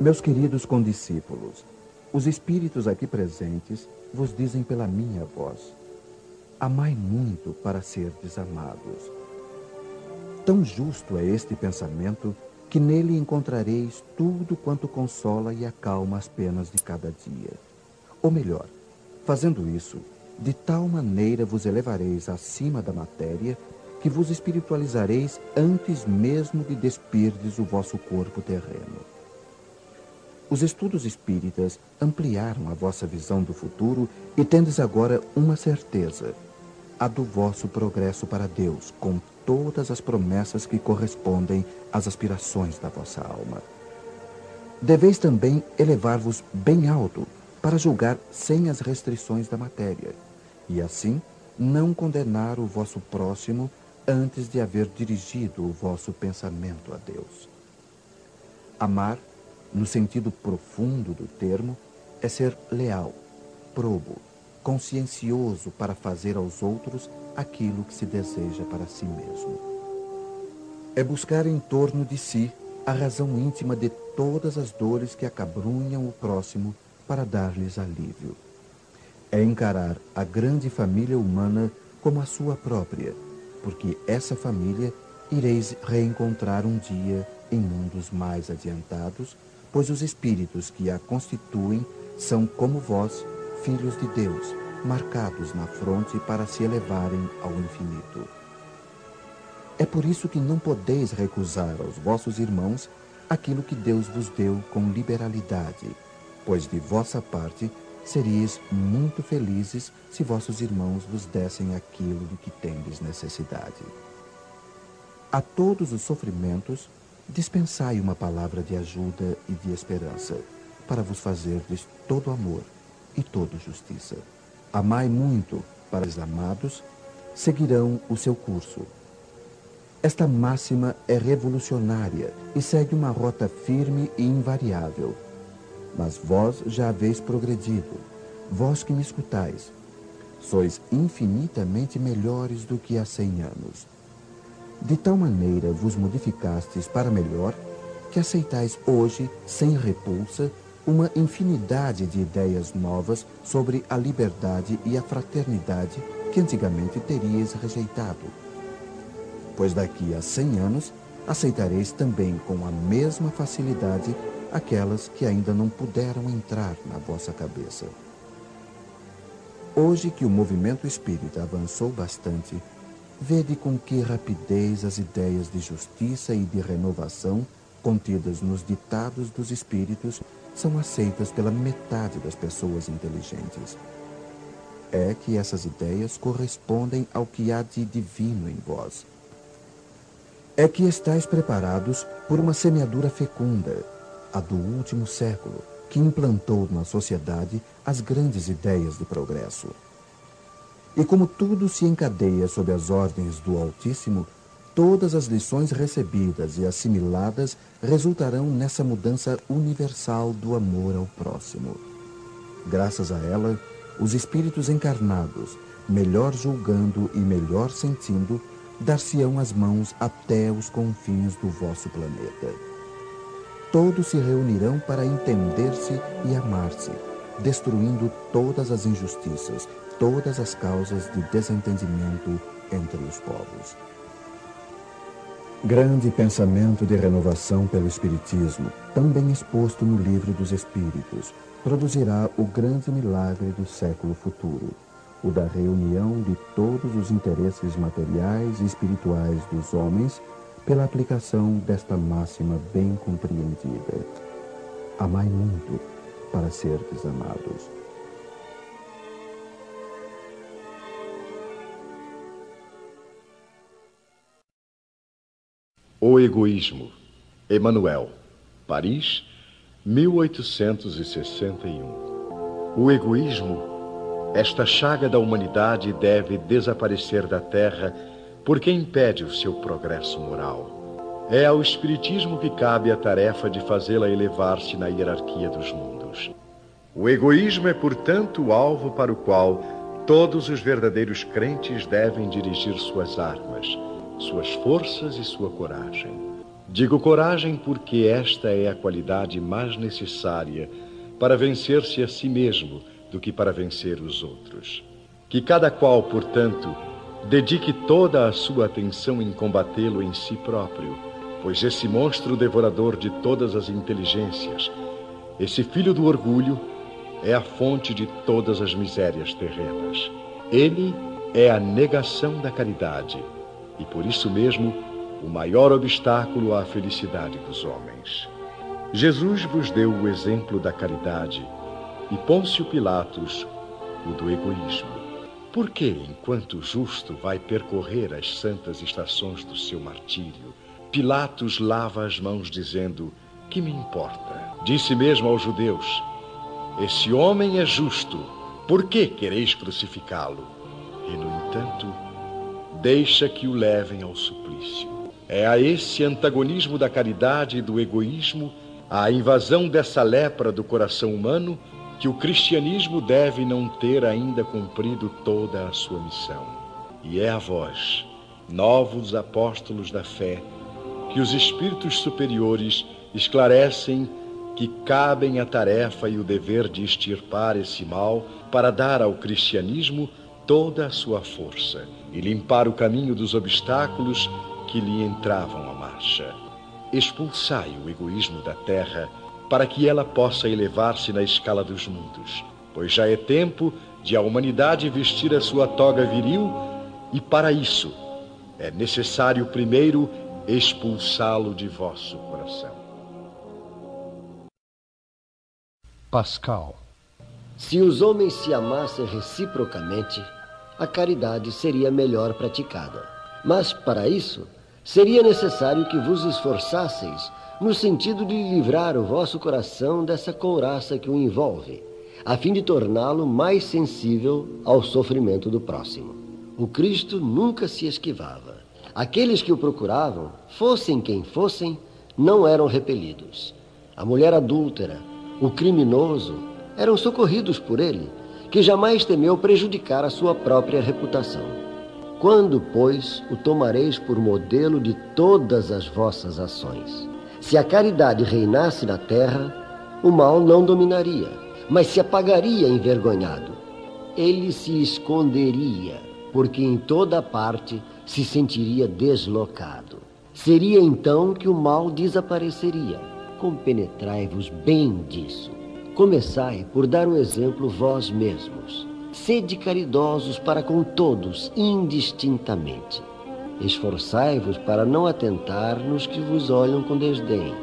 Meus queridos condiscípulos, os espíritos aqui presentes vos dizem pela minha voz: Amai muito para serdes amados. Tão justo é este pensamento que nele encontrareis tudo quanto consola e acalma as penas de cada dia. Ou melhor, fazendo isso, de tal maneira vos elevareis acima da matéria que vos espiritualizareis antes mesmo de despirdes o vosso corpo terreno. Os estudos espíritas ampliaram a vossa visão do futuro e tendes agora uma certeza, a do vosso progresso para Deus, com todas as promessas que correspondem às aspirações da vossa alma. Deveis também elevar-vos bem alto para julgar sem as restrições da matéria, e assim não condenar o vosso próximo antes de haver dirigido o vosso pensamento a Deus. Amar no sentido profundo do termo, é ser leal, probo, consciencioso para fazer aos outros aquilo que se deseja para si mesmo. É buscar em torno de si a razão íntima de todas as dores que acabrunham o próximo para dar-lhes alívio. É encarar a grande família humana como a sua própria, porque essa família ireis reencontrar um dia em mundos mais adiantados pois os espíritos que a constituem são como vós, filhos de Deus, marcados na fronte para se elevarem ao infinito. É por isso que não podeis recusar aos vossos irmãos aquilo que Deus vos deu com liberalidade, pois de vossa parte seríeis muito felizes se vossos irmãos vos dessem aquilo de que tendes necessidade. A todos os sofrimentos dispensai uma palavra de ajuda e de esperança, para vos fazerdes todo amor e toda justiça. Amai muito para os amados, seguirão o seu curso. Esta máxima é revolucionária e segue uma rota firme e invariável. Mas vós já haveis progredido, vós que me escutais. Sois infinitamente melhores do que há cem anos de tal maneira vos modificastes para melhor, que aceitais hoje, sem repulsa, uma infinidade de ideias novas sobre a liberdade e a fraternidade que antigamente teríeis rejeitado. Pois daqui a cem anos aceitareis também com a mesma facilidade aquelas que ainda não puderam entrar na vossa cabeça. Hoje que o movimento espírita avançou bastante, Vede com que rapidez as ideias de justiça e de renovação contidas nos ditados dos espíritos são aceitas pela metade das pessoas inteligentes. É que essas ideias correspondem ao que há de divino em vós. É que estáis preparados por uma semeadura fecunda, a do último século, que implantou na sociedade as grandes ideias de progresso. E como tudo se encadeia sob as ordens do Altíssimo, todas as lições recebidas e assimiladas resultarão nessa mudança universal do amor ao próximo. Graças a ela, os espíritos encarnados, melhor julgando e melhor sentindo, dar-se-ão as mãos até os confins do vosso planeta. Todos se reunirão para entender-se e amar-se, destruindo todas as injustiças, todas as causas de desentendimento entre os povos. Grande pensamento de renovação pelo Espiritismo, tão bem exposto no Livro dos Espíritos, produzirá o grande milagre do século futuro, o da reunião de todos os interesses materiais e espirituais dos homens pela aplicação desta máxima bem compreendida. Amai muito para serdes amados. O Egoísmo. Emanuel. Paris, 1861. O egoísmo, esta chaga da humanidade, deve desaparecer da Terra porque impede o seu progresso moral. É ao Espiritismo que cabe a tarefa de fazê-la elevar-se na hierarquia dos mundos. O egoísmo é, portanto, o alvo para o qual todos os verdadeiros crentes devem dirigir suas armas suas forças e sua coragem. Digo coragem porque esta é a qualidade mais necessária para vencer-se a si mesmo do que para vencer os outros. Que cada qual, portanto, dedique toda a sua atenção em combatê-lo em si próprio, pois esse monstro devorador de todas as inteligências, esse filho do orgulho, é a fonte de todas as misérias terrenas. Ele é a negação da caridade e, por isso mesmo, o maior obstáculo à felicidade dos homens. Jesus vos deu o exemplo da caridade e Pôncio Pilatos o do egoísmo. Por que, enquanto justo vai percorrer as santas estações do seu martírio, Pilatos lava as mãos dizendo: Que me importa? Disse mesmo aos judeus: Esse homem é justo, por que quereis crucificá-lo? E, no entanto, deixa que o levem ao suplício. É a esse antagonismo da caridade e do egoísmo, a invasão dessa lepra do coração humano, que o cristianismo deve não ter ainda cumprido toda a sua missão. E é a vós, novos apóstolos da fé, que os espíritos superiores esclarecem que cabem a tarefa e o dever de extirpar esse mal para dar ao cristianismo toda a sua força e limpar o caminho dos obstáculos que lhe entravam a marcha. Expulsai o egoísmo da terra para que ela possa elevar-se na escala dos mundos, pois já é tempo de a humanidade vestir a sua toga viril e para isso é necessário primeiro expulsá-lo de vosso coração. Pascal. Se os homens se amassem reciprocamente, a caridade seria melhor praticada. Mas, para isso, seria necessário que vos esforçasseis no sentido de livrar o vosso coração dessa couraça que o envolve, a fim de torná-lo mais sensível ao sofrimento do próximo. O Cristo nunca se esquivava. Aqueles que o procuravam, fossem quem fossem, não eram repelidos. A mulher adúltera, o criminoso, eram socorridos por ele que jamais temeu prejudicar a sua própria reputação. Quando, pois, o tomareis por modelo de todas as vossas ações? Se a caridade reinasse na terra, o mal não dominaria, mas se apagaria envergonhado. Ele se esconderia, porque em toda parte se sentiria deslocado. Seria então que o mal desapareceria. Compenetrai-vos bem disso. Começai por dar o exemplo vós mesmos. Sede caridosos para com todos, indistintamente. Esforçai-vos para não atentar nos que vos olham com desdém.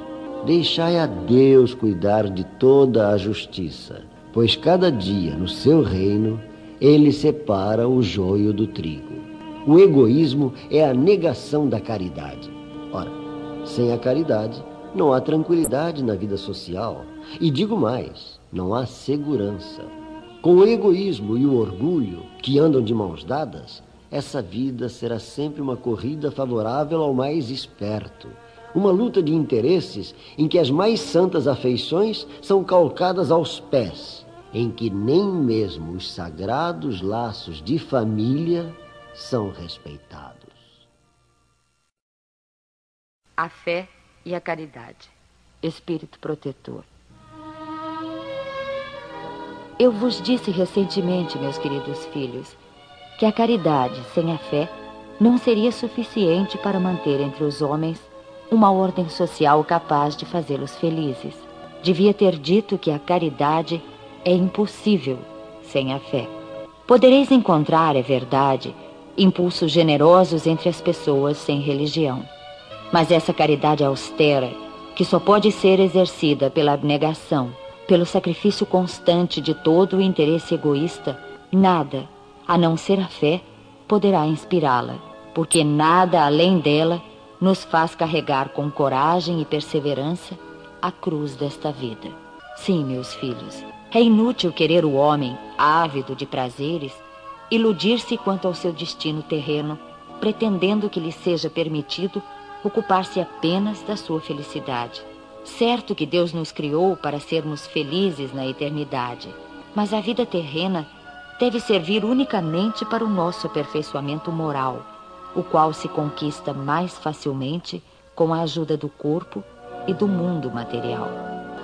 Deixai a Deus cuidar de toda a justiça, pois cada dia no seu reino ele separa o joio do trigo. O egoísmo é a negação da caridade. Ora, sem a caridade, não há tranquilidade na vida social e digo mais, não há segurança. Com o egoísmo e o orgulho, que andam de mãos dadas, essa vida será sempre uma corrida favorável ao mais esperto. Uma luta de interesses em que as mais santas afeições são calcadas aos pés, em que nem mesmo os sagrados laços de família são respeitados. A fé e a caridade. Espírito protetor. Eu vos disse recentemente, meus queridos filhos, que a caridade sem a fé não seria suficiente para manter entre os homens uma ordem social capaz de fazê-los felizes. Devia ter dito que a caridade é impossível sem a fé. Podereis encontrar, é verdade, impulsos generosos entre as pessoas sem religião. Mas essa caridade austera, que só pode ser exercida pela abnegação, pelo sacrifício constante de todo o interesse egoísta, nada, a não ser a fé, poderá inspirá-la, porque nada além dela nos faz carregar com coragem e perseverança a cruz desta vida. Sim, meus filhos, é inútil querer o homem, ávido de prazeres, iludir-se quanto ao seu destino terreno, pretendendo que lhe seja permitido ocupar-se apenas da sua felicidade. Certo que Deus nos criou para sermos felizes na eternidade, mas a vida terrena deve servir unicamente para o nosso aperfeiçoamento moral, o qual se conquista mais facilmente com a ajuda do corpo e do mundo material.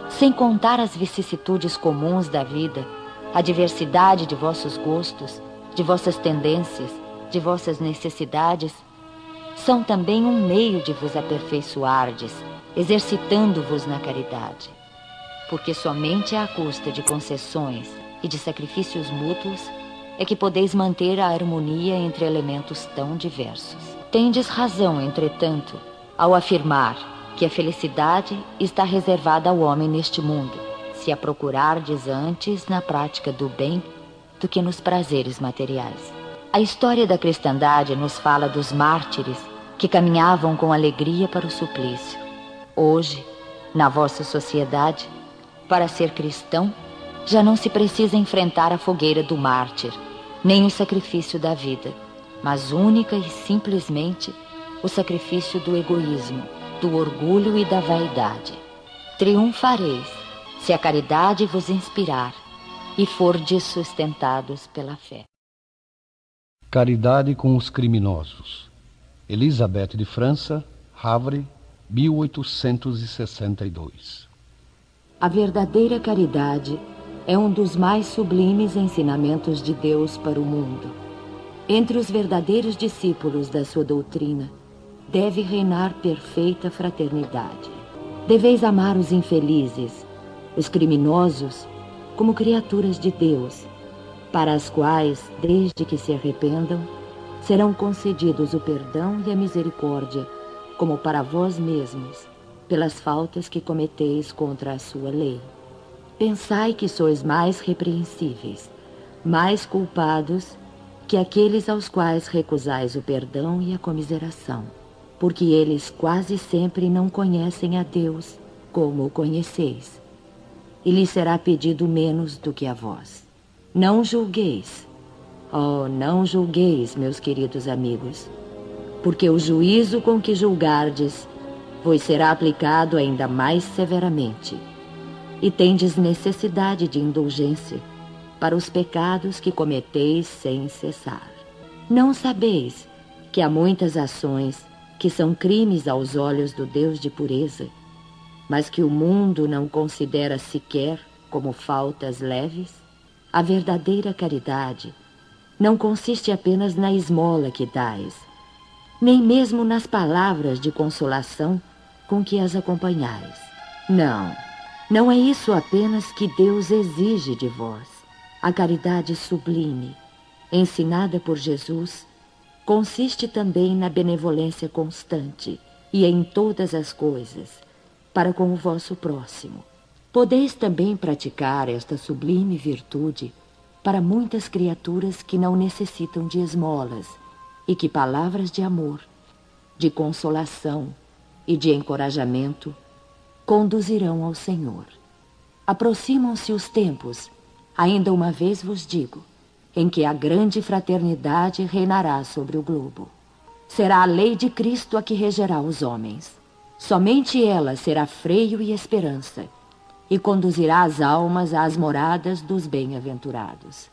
Sem contar as vicissitudes comuns da vida, a diversidade de vossos gostos, de vossas tendências, de vossas necessidades, são também um meio de vos aperfeiçoardes, exercitando-vos na caridade. Porque somente à custa de concessões e de sacrifícios mútuos é que podeis manter a harmonia entre elementos tão diversos. Tendes razão, entretanto, ao afirmar que a felicidade está reservada ao homem neste mundo, se a procurardes antes na prática do bem do que nos prazeres materiais. A história da cristandade nos fala dos mártires que caminhavam com alegria para o suplício. Hoje, na vossa sociedade, para ser cristão, já não se precisa enfrentar a fogueira do mártir, nem o sacrifício da vida, mas única e simplesmente o sacrifício do egoísmo, do orgulho e da vaidade. Triunfareis se a caridade vos inspirar e fordes sustentados pela fé. Caridade com os criminosos. Elizabeth de França, Havre, 1862. A verdadeira caridade é um dos mais sublimes ensinamentos de Deus para o mundo. Entre os verdadeiros discípulos da sua doutrina, deve reinar perfeita fraternidade. Deveis amar os infelizes, os criminosos, como criaturas de Deus, para as quais, desde que se arrependam, serão concedidos o perdão e a misericórdia, como para vós mesmos, pelas faltas que cometeis contra a sua lei. Pensai que sois mais repreensíveis, mais culpados que aqueles aos quais recusais o perdão e a comiseração, porque eles quase sempre não conhecem a Deus como o conheceis, e lhes será pedido menos do que a vós. Não julgueis, oh, não julgueis, meus queridos amigos, porque o juízo com que julgardes vos será aplicado ainda mais severamente e tendes necessidade de indulgência para os pecados que cometeis sem cessar. Não sabeis que há muitas ações que são crimes aos olhos do Deus de pureza, mas que o mundo não considera sequer como faltas leves? A verdadeira caridade não consiste apenas na esmola que dais, nem mesmo nas palavras de consolação com que as acompanhais. Não não é isso apenas que Deus exige de vós. A caridade sublime, ensinada por Jesus, consiste também na benevolência constante e em todas as coisas, para com o vosso próximo. Podeis também praticar esta sublime virtude para muitas criaturas que não necessitam de esmolas e que palavras de amor, de consolação e de encorajamento conduzirão ao Senhor. Aproximam-se os tempos, ainda uma vez vos digo, em que a grande fraternidade reinará sobre o globo. Será a lei de Cristo a que regerá os homens. Somente ela será freio e esperança, e conduzirá as almas às moradas dos bem-aventurados.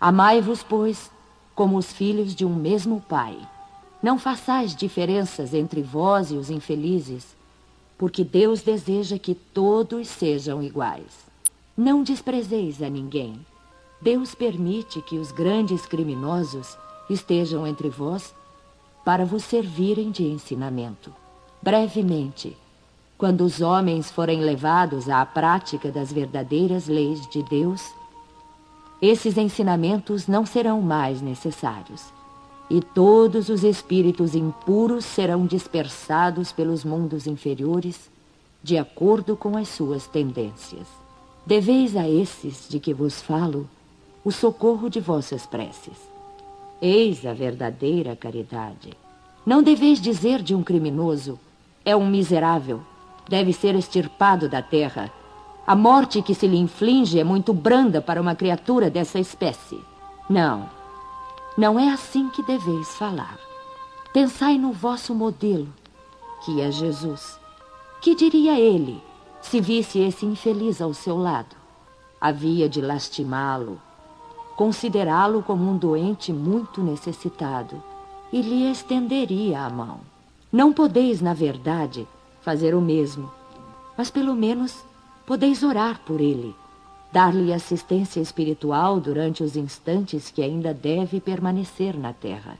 Amai-vos, pois, como os filhos de um mesmo Pai. Não façais diferenças entre vós e os infelizes, porque Deus deseja que todos sejam iguais. Não desprezeis a ninguém. Deus permite que os grandes criminosos estejam entre vós para vos servirem de ensinamento. Brevemente, quando os homens forem levados à prática das verdadeiras leis de Deus, esses ensinamentos não serão mais necessários e todos os espíritos impuros serão dispersados pelos mundos inferiores, de acordo com as suas tendências. Deveis a esses de que vos falo o socorro de vossas preces. Eis a verdadeira caridade. Não deveis dizer de um criminoso, é um miserável, deve ser extirpado da terra. A morte que se lhe inflige é muito branda para uma criatura dessa espécie. Não. Não é assim que deveis falar. Pensai no vosso modelo, que é Jesus. Que diria ele se visse esse infeliz ao seu lado? Havia de lastimá-lo, considerá-lo como um doente muito necessitado e lhe estenderia a mão. Não podeis, na verdade, fazer o mesmo, mas pelo menos podeis orar por ele, dar-lhe assistência espiritual durante os instantes que ainda deve permanecer na terra.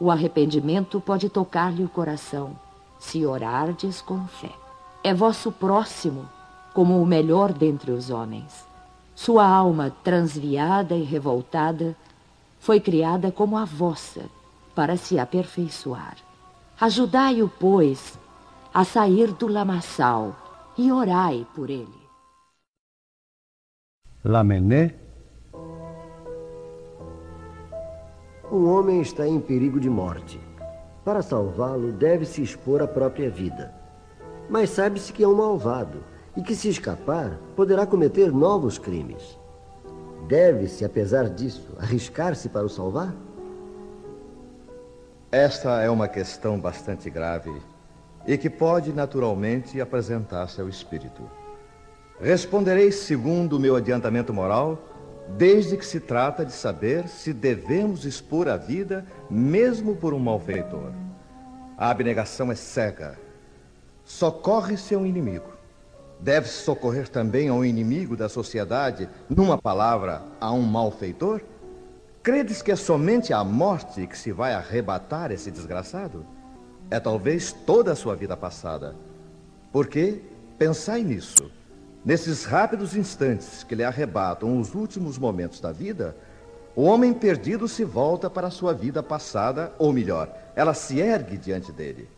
O arrependimento pode tocar-lhe o coração, se orardes com fé. É vosso próximo, como o melhor dentre os homens. Sua alma transviada e revoltada foi criada como a vossa, para se aperfeiçoar. Ajudai-o, pois, a sair do lamaçal e orai por ele. Lamennais Um homem está em perigo de morte. Para salvá-lo, deve-se expor a própria vida. Mas sabe-se que é um malvado e que, se escapar, poderá cometer novos crimes. Deve-se, apesar disso, arriscar-se para o salvar? Esta é uma questão bastante grave e que pode naturalmente apresentar-se ao espírito. Responderei segundo o meu adiantamento moral desde que se trata de saber se devemos expor a vida mesmo por um malfeitor. A abnegação é cega. Socorre-se a um inimigo. Deve-se socorrer também a um inimigo da sociedade, numa palavra, a um malfeitor? Credes que é somente a morte que se vai arrebatar esse desgraçado? É talvez toda a sua vida passada. Porque, pensai nisso, Nesses rápidos instantes que lhe arrebatam os últimos momentos da vida, o homem perdido se volta para a sua vida passada, ou melhor, ela se ergue diante dele.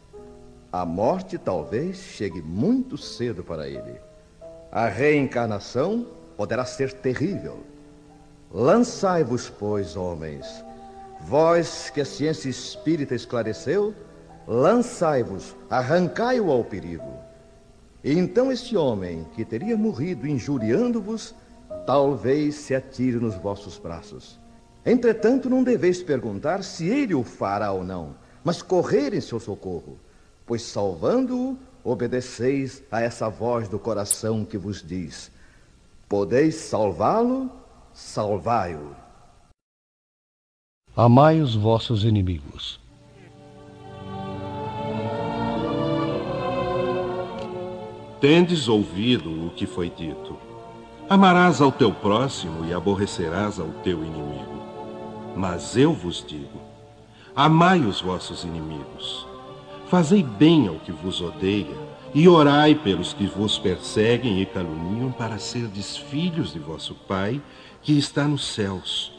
A morte talvez chegue muito cedo para ele. A reencarnação poderá ser terrível. Lançai-vos, pois, homens, vós que a ciência espírita esclareceu, lançai-vos, arrancai-o ao perigo. E então este homem, que teria morrido injuriando-vos, talvez se atire nos vossos braços. Entretanto, não deveis perguntar se ele o fará ou não, mas correr em seu socorro, pois salvando-o, obedeceis a essa voz do coração que vos diz: Podeis salvá-lo, salvai-o. Amai os vossos inimigos. Tendes ouvido o que foi dito: Amarás ao teu próximo e aborrecerás ao teu inimigo. Mas eu vos digo: Amai os vossos inimigos. Fazei bem ao que vos odeia, e orai pelos que vos perseguem e caluniam, para serdes filhos de vosso Pai, que está nos céus,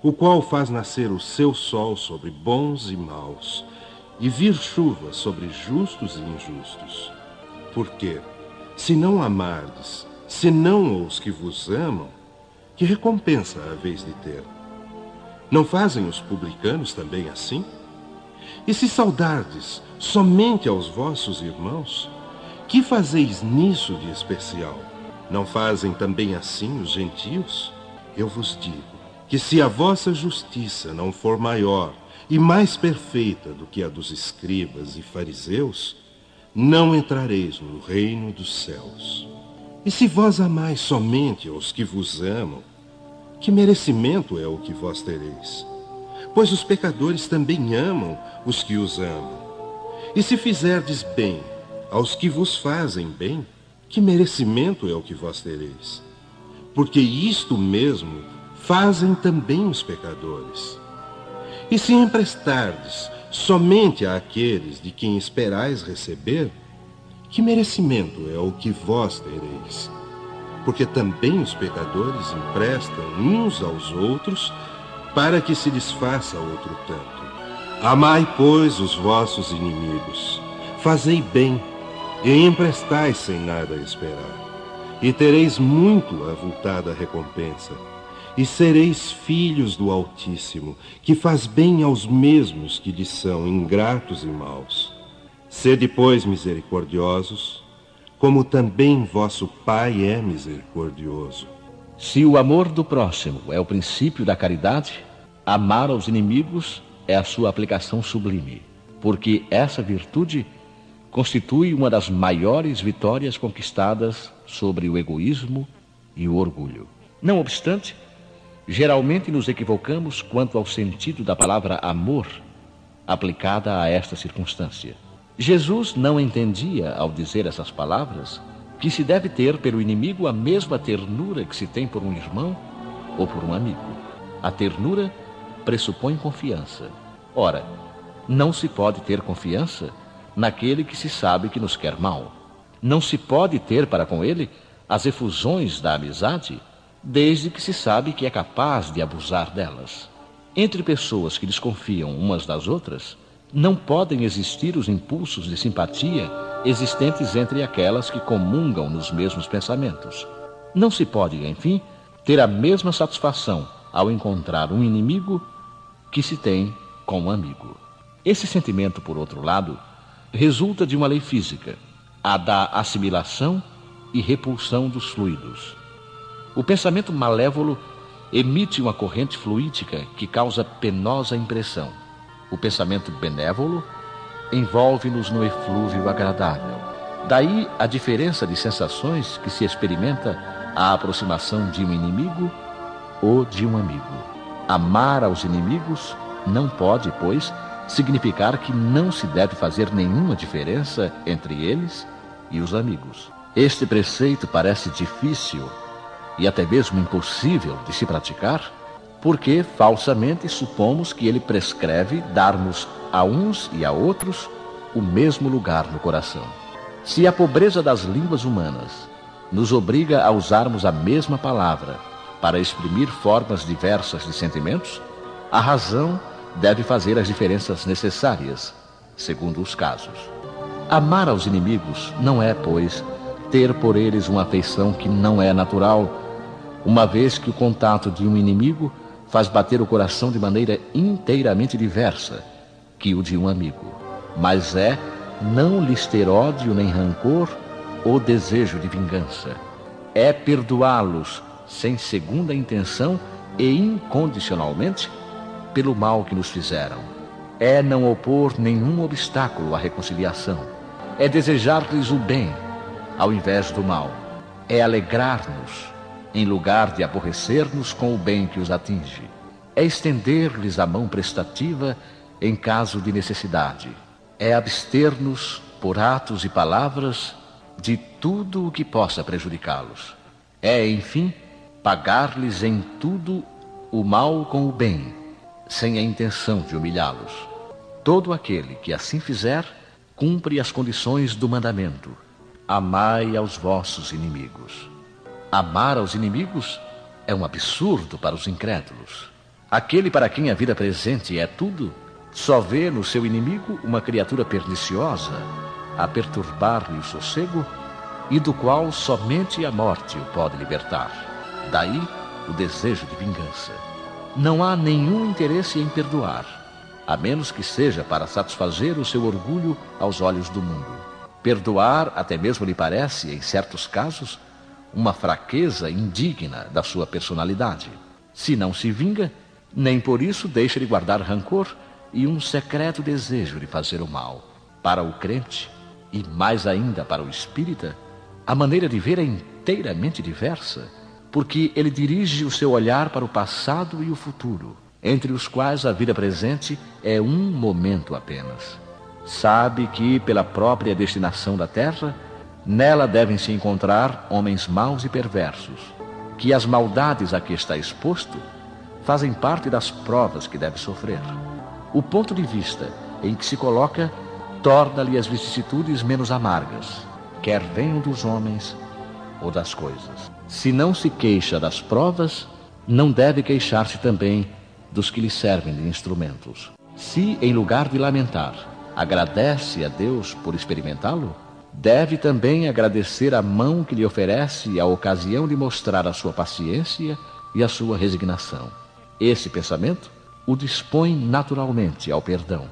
o qual faz nascer o seu sol sobre bons e maus, e vir chuva sobre justos e injustos. Porque, se não amardes, senão os que vos amam, que recompensa haveis de ter? Não fazem os publicanos também assim? E se saudardes somente aos vossos irmãos, que fazeis nisso de especial? Não fazem também assim os gentios? Eu vos digo que se a vossa justiça não for maior e mais perfeita do que a dos escribas e fariseus, não entrareis no reino dos céus. E se vós amais somente aos que vos amam, que merecimento é o que vós tereis? Pois os pecadores também amam os que os amam. E se fizerdes bem aos que vos fazem bem, que merecimento é o que vós tereis? Porque isto mesmo fazem também os pecadores. E se emprestardes somente àqueles de quem esperais receber, que merecimento é o que vós tereis? Porque também os pecadores emprestam uns aos outros para que se lhes faça outro tanto. Amai, pois, os vossos inimigos, fazei bem e emprestai sem nada esperar, e tereis muito avultada recompensa e sereis filhos do Altíssimo, que faz bem aos mesmos que lhe são ingratos e maus. Sede, pois, misericordiosos, como também vosso Pai é misericordioso. Se o amor do próximo é o princípio da caridade, amar aos inimigos é a sua aplicação sublime, porque essa virtude constitui uma das maiores vitórias conquistadas sobre o egoísmo e o orgulho. Não obstante, Geralmente nos equivocamos quanto ao sentido da palavra amor aplicada a esta circunstância. Jesus não entendia, ao dizer essas palavras, que se deve ter pelo inimigo a mesma ternura que se tem por um irmão ou por um amigo. A ternura pressupõe confiança. Ora, não se pode ter confiança naquele que se sabe que nos quer mal. Não se pode ter para com ele as efusões da amizade, desde que se sabe que é capaz de abusar delas. Entre pessoas que desconfiam umas das outras, não podem existir os impulsos de simpatia existentes entre aquelas que comungam nos mesmos pensamentos. Não se pode, enfim, ter a mesma satisfação ao encontrar um inimigo que se tem com um amigo. Esse sentimento, por outro lado, resulta de uma lei física, a da assimilação e repulsão dos fluidos. O pensamento malévolo emite uma corrente fluídica que causa penosa impressão. O pensamento benévolo envolve-nos no eflúvio agradável. Daí a diferença de sensações que se experimenta à aproximação de um inimigo ou de um amigo. Amar aos inimigos não pode, pois, significar que não se deve fazer nenhuma diferença entre eles e os amigos. Este preceito parece difícil e até mesmo impossível de se praticar, porque falsamente supomos que ele prescreve darmos a uns e a outros o mesmo lugar no coração. Se a pobreza das línguas humanas nos obriga a usarmos a mesma palavra para exprimir formas diversas de sentimentos, a razão deve fazer as diferenças necessárias, segundo os casos. Amar aos inimigos não é, pois, ter por eles uma afeição que não é natural, uma vez que o contato de um inimigo faz bater o coração de maneira inteiramente diversa que o de um amigo. Mas é não lhes ter ódio nem rancor ou desejo de vingança. É perdoá-los sem segunda intenção e incondicionalmente pelo mal que nos fizeram. É não opor nenhum obstáculo à reconciliação. É desejar-lhes o bem ao invés do mal. É alegrar-nos em lugar de aborrecer-nos com o bem que os atinge. É estender-lhes a mão prestativa em caso de necessidade. É abster-nos por atos e palavras de tudo o que possa prejudicá-los. É, enfim, pagar-lhes em tudo o mal com o bem, sem a intenção de humilhá-los. Todo aquele que assim fizer, cumpre as condições do mandamento: amai aos vossos inimigos. Amar aos inimigos é um absurdo para os incrédulos. Aquele para quem a vida presente é tudo, só vê no seu inimigo uma criatura perniciosa, a perturbar-lhe o sossego e do qual somente a morte o pode libertar. Daí o desejo de vingança. Não há nenhum interesse em perdoar, a menos que seja para satisfazer o seu orgulho aos olhos do mundo. Perdoar até mesmo lhe parece, em certos casos, uma fraqueza indigna da sua personalidade. Se não se vinga, nem por isso deixa de guardar rancor e um secreto desejo de fazer o mal. Para o crente, e mais ainda para o espírita, a maneira de ver é inteiramente diversa, porque ele dirige o seu olhar para o passado e o futuro, entre os quais a vida presente é um momento apenas. Sabe que, pela própria destinação da terra, nela devem se encontrar homens maus e perversos, que as maldades a que está exposto fazem parte das provas que deve sofrer. O ponto de vista em que se coloca torna-lhe as vicissitudes menos amargas, quer venham dos homens ou das coisas. Se não se queixa das provas, não deve queixar-se também dos que lhe servem de instrumentos. Se, em lugar de lamentar, agradece a Deus por experimentá-lo, deve também agradecer a mão que lhe oferece a ocasião de mostrar a sua paciência e a sua resignação. Esse pensamento o dispõe naturalmente ao perdão.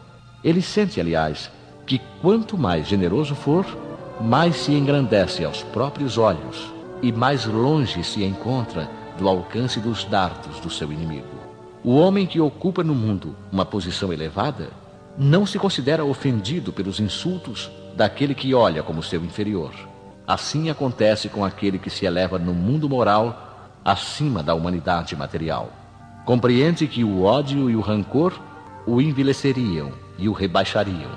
Ele sente, aliás, que quanto mais generoso for, mais se engrandece aos próprios olhos e mais longe se encontra do alcance dos dardos do seu inimigo. O homem que ocupa no mundo uma posição elevada não se considera ofendido pelos insultos daquele que olha como seu inferior. Assim acontece com aquele que se eleva no mundo moral acima da humanidade material. Compreende que o ódio e o rancor o envelheceriam e o rebaixariam.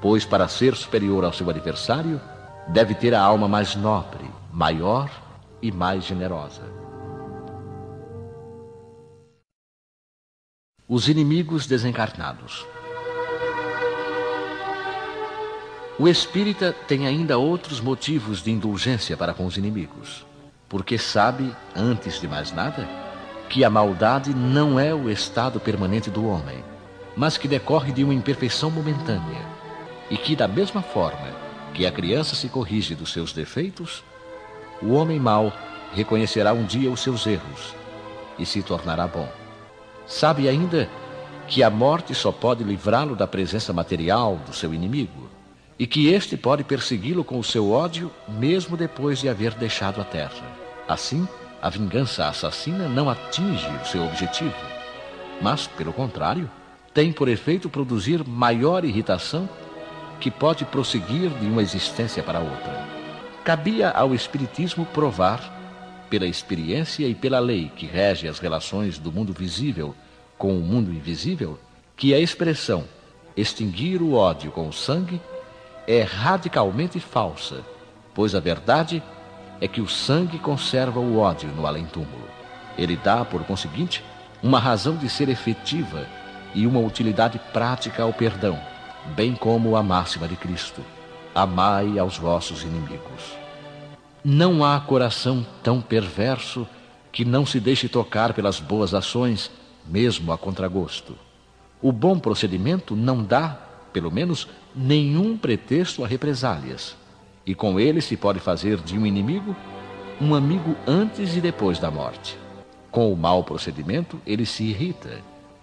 pois para ser superior ao seu adversário, deve ter a alma mais nobre, maior e mais generosa. Os inimigos desencarnados. O espírita tem ainda outros motivos de indulgência para com os inimigos, porque sabe, antes de mais nada, que a maldade não é o estado permanente do homem, mas que decorre de uma imperfeição momentânea, e que, da mesma forma que a criança se corrige dos seus defeitos, o homem mau reconhecerá um dia os seus erros e se tornará bom. Sabe ainda que a morte só pode livrá-lo da presença material do seu inimigo e que este pode persegui-lo com o seu ódio mesmo depois de haver deixado a terra. Assim, a vingança assassina não atinge o seu objetivo, mas, pelo contrário, tem por efeito produzir maior irritação que pode prosseguir de uma existência para outra. Cabia ao Espiritismo provar pela experiência e pela lei que rege as relações do mundo visível com o mundo invisível, que a expressão extinguir o ódio com o sangue é radicalmente falsa, pois a verdade é que o sangue conserva o ódio no além-túmulo. Ele dá, por conseguinte, uma razão de ser efetiva e uma utilidade prática ao perdão, bem como a máxima de Cristo: amai aos vossos inimigos. Não há coração tão perverso que não se deixe tocar pelas boas ações, mesmo a contragosto. O bom procedimento não dá, pelo menos, nenhum pretexto a represálias, e com ele se pode fazer de um inimigo um amigo antes e depois da morte. Com o mau procedimento, ele se irrita,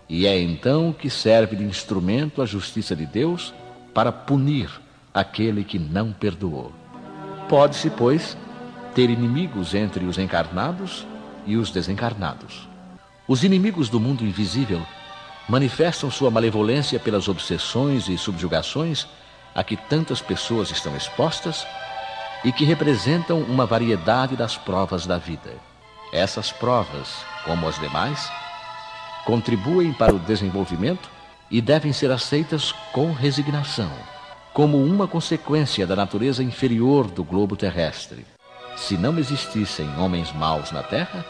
e é então que serve de instrumento a justiça de Deus para punir aquele que não perdoou. Pode-se, pois, ter inimigos entre os encarnados e os desencarnados. Os inimigos do mundo invisível manifestam sua malevolência pelas obsessões e subjugações a que tantas pessoas estão expostas e que representam uma variedade das provas da vida. Essas provas, como as demais, contribuem para o desenvolvimento e devem ser aceitas com resignação, como uma consequência da natureza inferior do globo terrestre. Se não existissem homens maus na terra,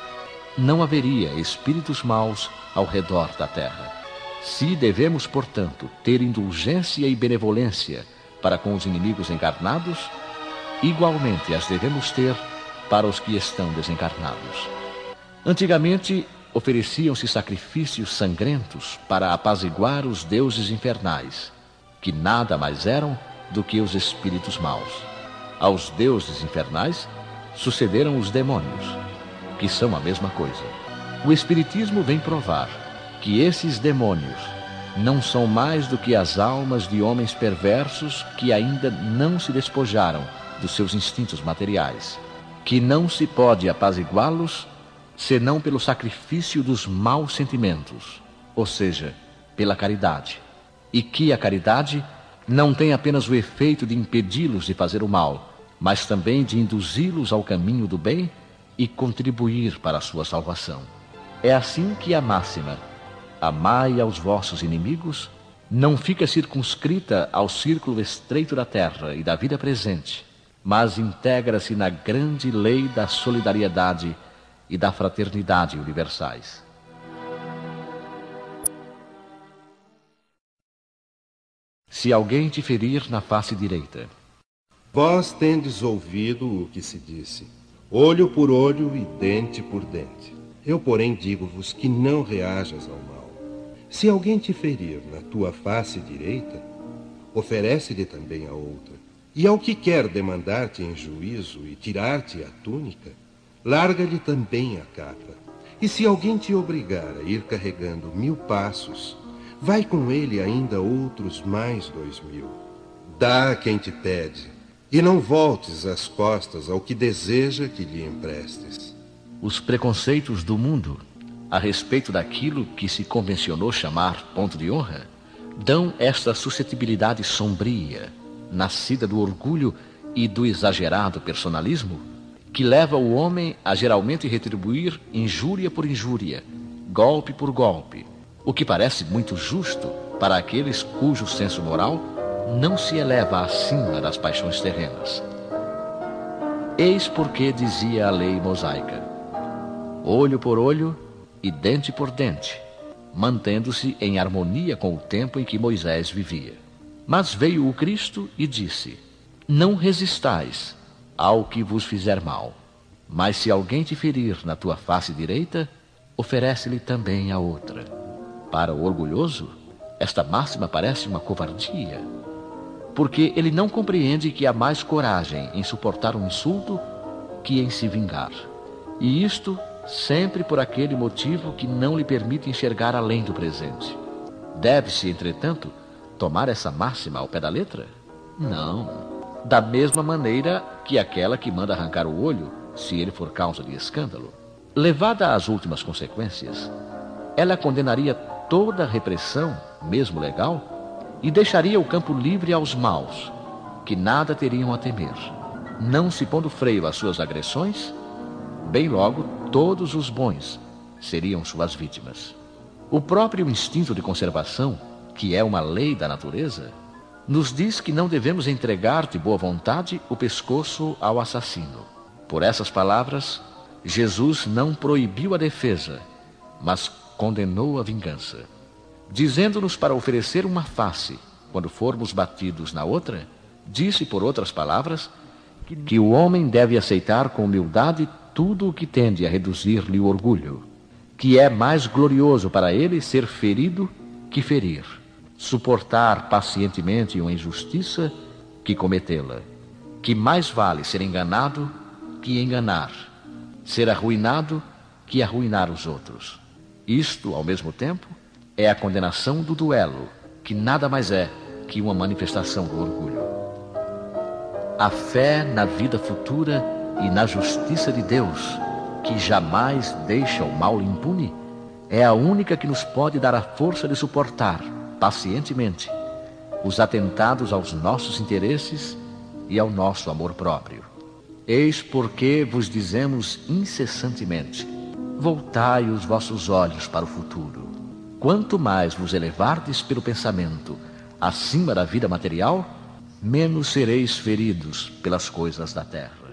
não haveria espíritos maus ao redor da terra. Se devemos, portanto, ter indulgência e benevolência para com os inimigos encarnados, igualmente as devemos ter para os que estão desencarnados. Antigamente, ofereciam-se sacrifícios sangrentos para apaziguar os deuses infernais, que nada mais eram do que os espíritos maus. Aos deuses infernais sucederam os demônios, que são a mesma coisa. O Espiritismo vem provar que esses demônios não são mais do que as almas de homens perversos que ainda não se despojaram dos seus instintos materiais, que não se pode apaziguá-los senão pelo sacrifício dos maus sentimentos, ou seja, pela caridade, e que a caridade não tem apenas o efeito de impedi-los de fazer o mal, mas também de induzi-los ao caminho do bem e contribuir para a sua salvação. É assim que a máxima, amai aos vossos inimigos, não fica circunscrita ao círculo estreito da terra e da vida presente, mas integra-se na grande lei da solidariedade e da fraternidade universais. Se alguém te ferir na face direita, Vós tendes ouvido o que se disse, olho por olho e dente por dente. Eu, porém, digo-vos que não reajas ao mal. Se alguém te ferir na tua face direita, oferece-lhe também a outra. E ao que quer demandar-te em juízo e tirar-te a túnica, larga-lhe também a capa. E se alguém te obrigar a ir carregando mil passos, vai com ele ainda outros mais dois mil. Dá a quem te pede, e não voltes as costas ao que deseja que lhe emprestes. Os preconceitos do mundo a respeito daquilo que se convencionou chamar ponto de honra dão esta suscetibilidade sombria, nascida do orgulho e do exagerado personalismo, que leva o homem a geralmente retribuir injúria por injúria, golpe por golpe, o que parece muito justo para aqueles cujo senso moral não se eleva acima das paixões terrenas. Eis porque dizia a lei mosaica: olho por olho e dente por dente, mantendo-se em harmonia com o tempo em que Moisés vivia. Mas veio o Cristo e disse: Não resistais ao que vos fizer mal, mas se alguém te ferir na tua face direita, oferece-lhe também a outra. Para o orgulhoso, esta máxima parece uma covardia, porque ele não compreende que há mais coragem em suportar um insulto que em se vingar. E isto sempre por aquele motivo que não lhe permite enxergar além do presente. Deve-se, entretanto, tomar essa máxima ao pé da letra? Não. Da mesma maneira que aquela que manda arrancar o olho, se ele for causa de escândalo. Levada às últimas consequências, ela condenaria toda repressão, mesmo legal, e deixaria o campo livre aos maus, que nada teriam a temer. Não se pondo freio às suas agressões, bem logo todos os bons seriam suas vítimas. O próprio instinto de conservação, que é uma lei da natureza, nos diz que não devemos entregar de boa vontade o pescoço ao assassino. Por essas palavras, Jesus não proibiu a defesa, mas condenou a vingança, dizendo-nos para oferecer uma face quando formos batidos na outra, disse, por outras palavras, que o homem deve aceitar com humildade tudo o que tende a reduzir-lhe o orgulho, que é mais glorioso para ele ser ferido que ferir, suportar pacientemente uma injustiça que cometê-la, que mais vale ser enganado que enganar, ser arruinado que arruinar os outros. Isto, ao mesmo tempo, é a condenação do duelo, que nada mais é que uma manifestação do orgulho. A fé na vida futura e na justiça de Deus, que jamais deixa o mal impune, é a única que nos pode dar a força de suportar, pacientemente, os atentados aos nossos interesses e ao nosso amor próprio. Eis porque vos dizemos incessantemente: voltai os vossos olhos para o futuro. Quanto mais vos elevardes pelo pensamento acima da vida material, menos sereis feridos pelas coisas da terra.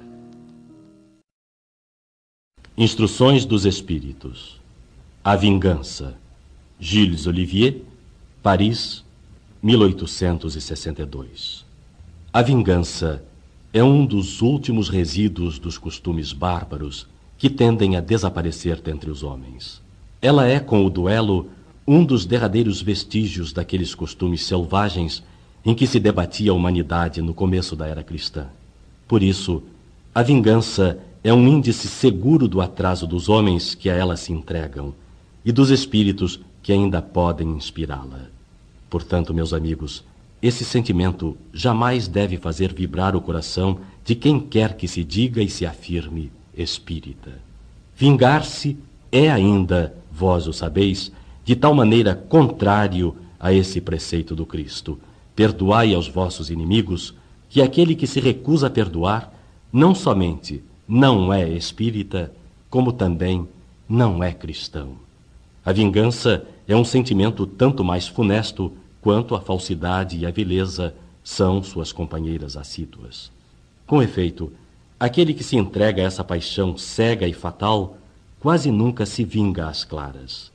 Instruções dos Espíritos. A Vingança. Gilles Olivier, Paris, 1862. A vingança é um dos últimos resíduos dos costumes bárbaros que tendem a desaparecer dentre os homens. Ela é, com o duelo, um dos derradeiros vestígios daqueles costumes selvagens em que se debatia a humanidade no começo da era cristã. Por isso, a vingança é um índice seguro do atraso dos homens que a ela se entregam e dos espíritos que ainda podem inspirá-la. Portanto, meus amigos, esse sentimento jamais deve fazer vibrar o coração de quem quer que se diga e se afirme espírita. Vingar-se é ainda, vós o sabeis, de tal maneira contrário a esse preceito do Cristo. Perdoai aos vossos inimigos, que aquele que se recusa a perdoar, não somente não é espírita, como também não é cristão. A vingança é um sentimento tanto mais funesto quanto a falsidade e a vileza são suas companheiras assíduas. Com efeito, aquele que se entrega a essa paixão cega e fatal quase nunca se vinga às claras.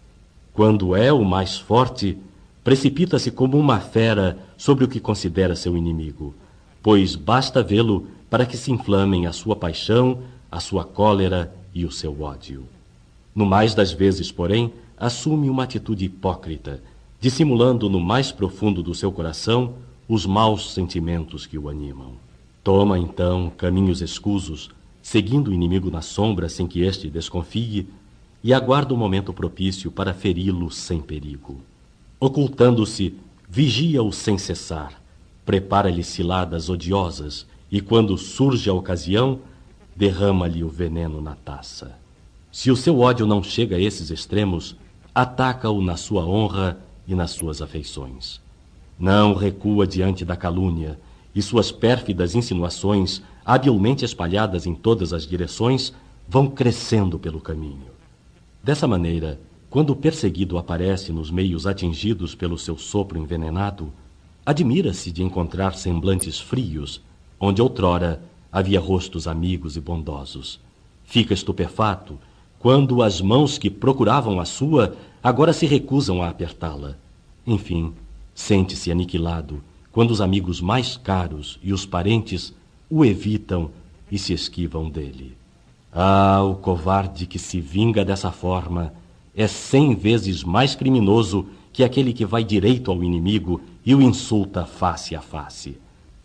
Quando é o mais forte, precipita-se como uma fera sobre o que considera seu inimigo, pois basta vê-lo para que se inflamem a sua paixão, a sua cólera e o seu ódio. No mais das vezes, porém, assume uma atitude hipócrita, dissimulando no mais profundo do seu coração os maus sentimentos que o animam. Toma então caminhos escusos, seguindo o inimigo na sombra sem que este desconfie, e aguarda o momento propício para feri-lo sem perigo. Ocultando-se, vigia-o sem cessar, prepara-lhe ciladas odiosas e, quando surge a ocasião, derrama-lhe o veneno na taça. Se o seu ódio não chega a esses extremos, ataca-o na sua honra e nas suas afeições. Não recua diante da calúnia, e suas pérfidas insinuações, habilmente espalhadas em todas as direções, vão crescendo pelo caminho. Dessa maneira, quando o perseguido aparece nos meios atingidos pelo seu sopro envenenado, admira-se de encontrar semblantes frios, onde outrora havia rostos amigos e bondosos. Fica estupefato quando as mãos que procuravam a sua agora se recusam a apertá-la. Enfim, sente-se aniquilado quando os amigos mais caros e os parentes o evitam e se esquivam dele. Ah, o covarde que se vinga dessa forma é cem vezes mais criminoso que aquele que vai direito ao inimigo e o insulta face a face.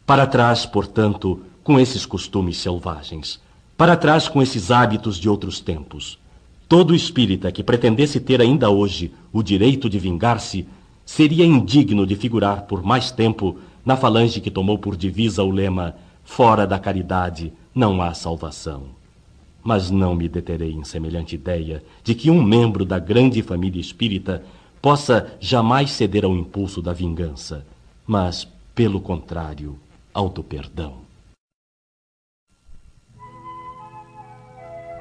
Para trás, portanto, com esses costumes selvagens. Para trás com esses hábitos de outros tempos. Todo espírita que pretendesse ter ainda hoje o direito de vingar-se seria indigno de figurar por mais tempo na falange que tomou por divisa o lema Fora da caridade não há salvação. Mas não me deterei em semelhante ideia de que um membro da grande família espírita possa jamais ceder ao impulso da vingança, mas, pelo contrário, ao do perdão.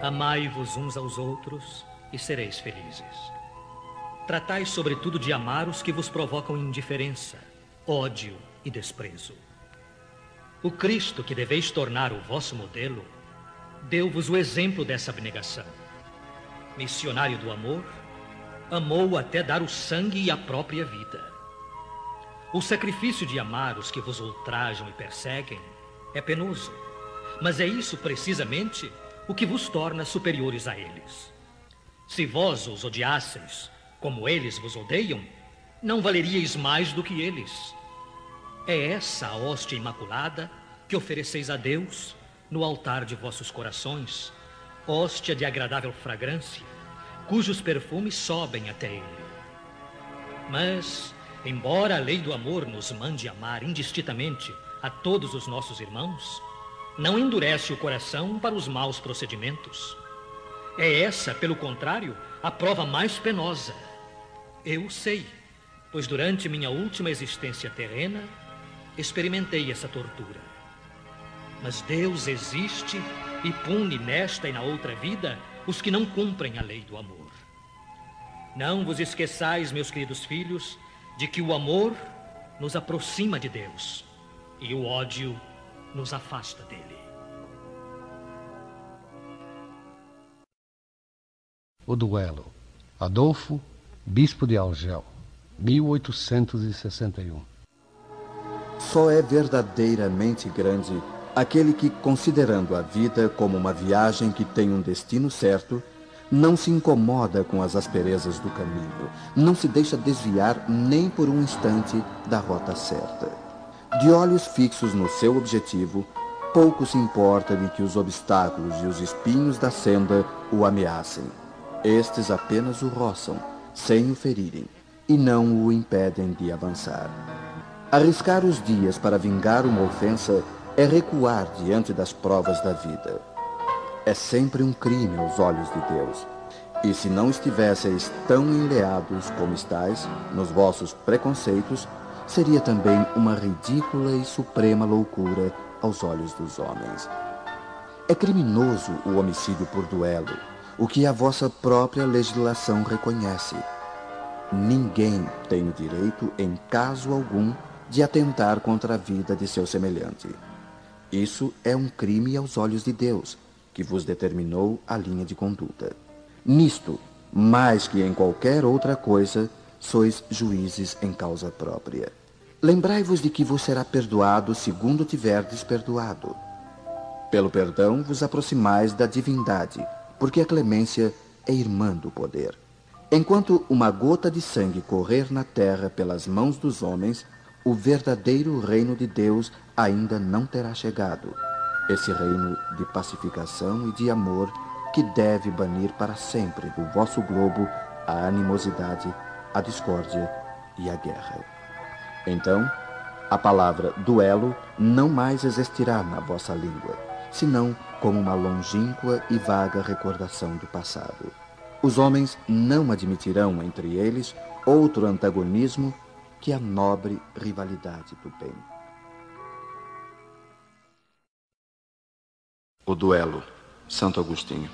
Amai-vos uns aos outros e sereis felizes. Tratai sobretudo de amar os que vos provocam indiferença, ódio e desprezo. O Cristo que deveis tornar o vosso modelo, deu-vos o exemplo dessa abnegação. Missionário do amor, amou até dar o sangue e a própria vida. O sacrifício de amar os que vos ultrajam e perseguem é penoso, mas é isso precisamente o que vos torna superiores a eles. Se vós os odiasseis, como eles vos odeiam, não valeríeis mais do que eles. É essa a hóstia imaculada que ofereceis a Deus no altar de vossos corações, hóstia de agradável fragrância, cujos perfumes sobem até ele. Mas, embora a lei do amor nos mande amar indistintamente a todos os nossos irmãos, não endurece o coração para os maus procedimentos. É essa, pelo contrário, a prova mais penosa. Eu sei, pois durante minha última existência terrena, experimentei essa tortura. Mas Deus existe e pune nesta e na outra vida os que não cumprem a lei do amor. Não vos esqueçais, meus queridos filhos, de que o amor nos aproxima de Deus e o ódio nos afasta dele. O duelo. Adolfo, bispo de Algel, 1861. Só é verdadeiramente grande aquele que, considerando a vida como uma viagem que tem um destino certo, não se incomoda com as asperezas do caminho, não se deixa desviar nem por um instante da rota certa. De olhos fixos no seu objetivo, pouco se importa de que os obstáculos e os espinhos da senda o ameacem. Estes apenas o roçam, sem o ferirem, e não o impedem de avançar. Arriscar os dias para vingar uma ofensa é recuar diante das provas da vida. É sempre um crime aos olhos de Deus. E se não estivesseis tão enleados como estáis nos vossos preconceitos, seria também uma ridícula e suprema loucura aos olhos dos homens. É criminoso o homicídio por duelo, o que a vossa própria legislação reconhece. Ninguém tem o direito, em caso algum, de atentar contra a vida de seu semelhante. Isso é um crime aos olhos de Deus, que vos determinou a linha de conduta. Nisto, mais que em qualquer outra coisa, sois juízes em causa própria. Lembrai-vos de que vos será perdoado segundo tiverdes perdoado. Pelo perdão vos aproximais da divindade, porque a clemência é irmã do poder. Enquanto uma gota de sangue correr na terra pelas mãos dos homens, o verdadeiro reino de Deus ainda não terá chegado. Esse reino de pacificação e de amor que deve banir para sempre do vosso globo a animosidade, a discórdia e a guerra. Então, a palavra duelo não mais existirá na vossa língua, senão como uma longínqua e vaga recordação do passado. Os homens não admitirão entre eles outro antagonismo que a nobre rivalidade do bem. O duelo, Santo Agostinho.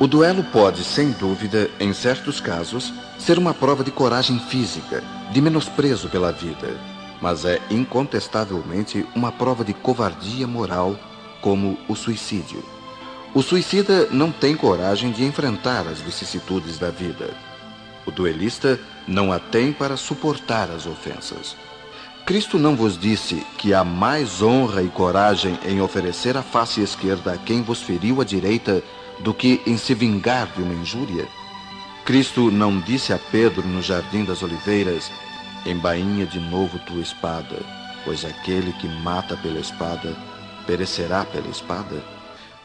O duelo pode, sem dúvida, em certos casos, ser uma prova de coragem física, de menosprezo pela vida, mas é incontestavelmente uma prova de covardia moral, como o suicídio. O suicida não tem coragem de enfrentar as vicissitudes da vida. O duelista não a tem para suportar as ofensas. Cristo não vos disse que há mais honra e coragem em oferecer a face esquerda a quem vos feriu a direita do que em se vingar de uma injúria? Cristo não disse a Pedro no jardim das oliveiras: Embainha de novo tua espada, pois aquele que mata pela espada perecerá pela espada?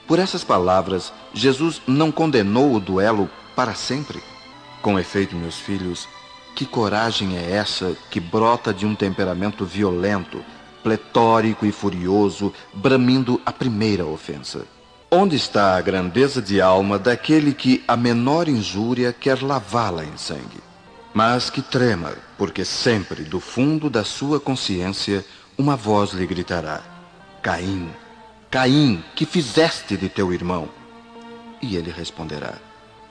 Por essas palavras, Jesus não condenou o duelo para sempre. Com efeito, meus filhos, que coragem é essa que brota de um temperamento violento, pletórico e furioso, bramindo a primeira ofensa? Onde está a grandeza de alma daquele que a menor injúria quer lavá-la em sangue? Mas que trema, porque sempre do fundo da sua consciência uma voz lhe gritará: Caim, Caim, que fizeste de teu irmão? E ele responderá: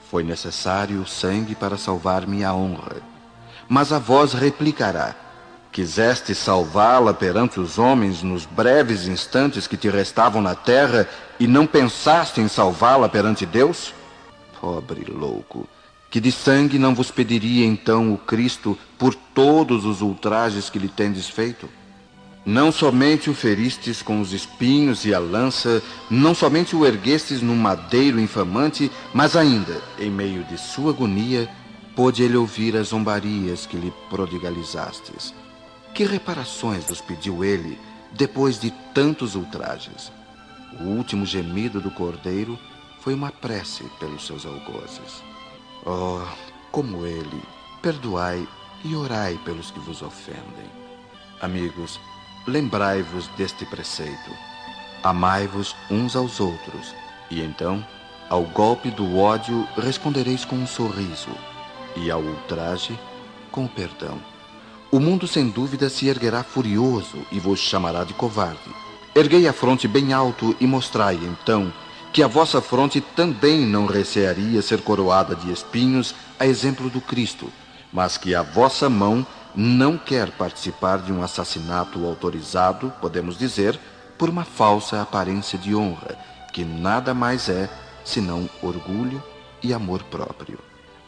Foi necessário o sangue para salvar minha honra. Mas a voz replicará: Quiseste salvá-la perante os homens nos breves instantes que te restavam na terra e não pensaste em salvá-la perante Deus? Pobre louco, que de sangue não vos pediria então o Cristo por todos os ultrajes que lhe tendes feito? Não somente o feristes com os espinhos e a lança, não somente o erguestes num madeiro infamante, mas ainda, em meio de sua agonia, pôde ele ouvir as zombarias que lhe prodigalizastes. Que reparações vos pediu ele depois de tantos ultrajes? O último gemido do cordeiro foi uma prece pelos seus algozes. Oh, como ele, perdoai e orai pelos que vos ofendem. Amigos, lembrai-vos deste preceito. Amai-vos uns aos outros, e então, ao golpe do ódio, respondereis com um sorriso e ao ultraje com perdão. O mundo sem dúvida se erguerá furioso e vos chamará de covarde. Erguei a fronte bem alto e mostrai, então, que a vossa fronte também não recearia ser coroada de espinhos, a exemplo do Cristo, mas que a vossa mão não quer participar de um assassinato autorizado, podemos dizer, por uma falsa aparência de honra, que nada mais é senão orgulho e amor próprio.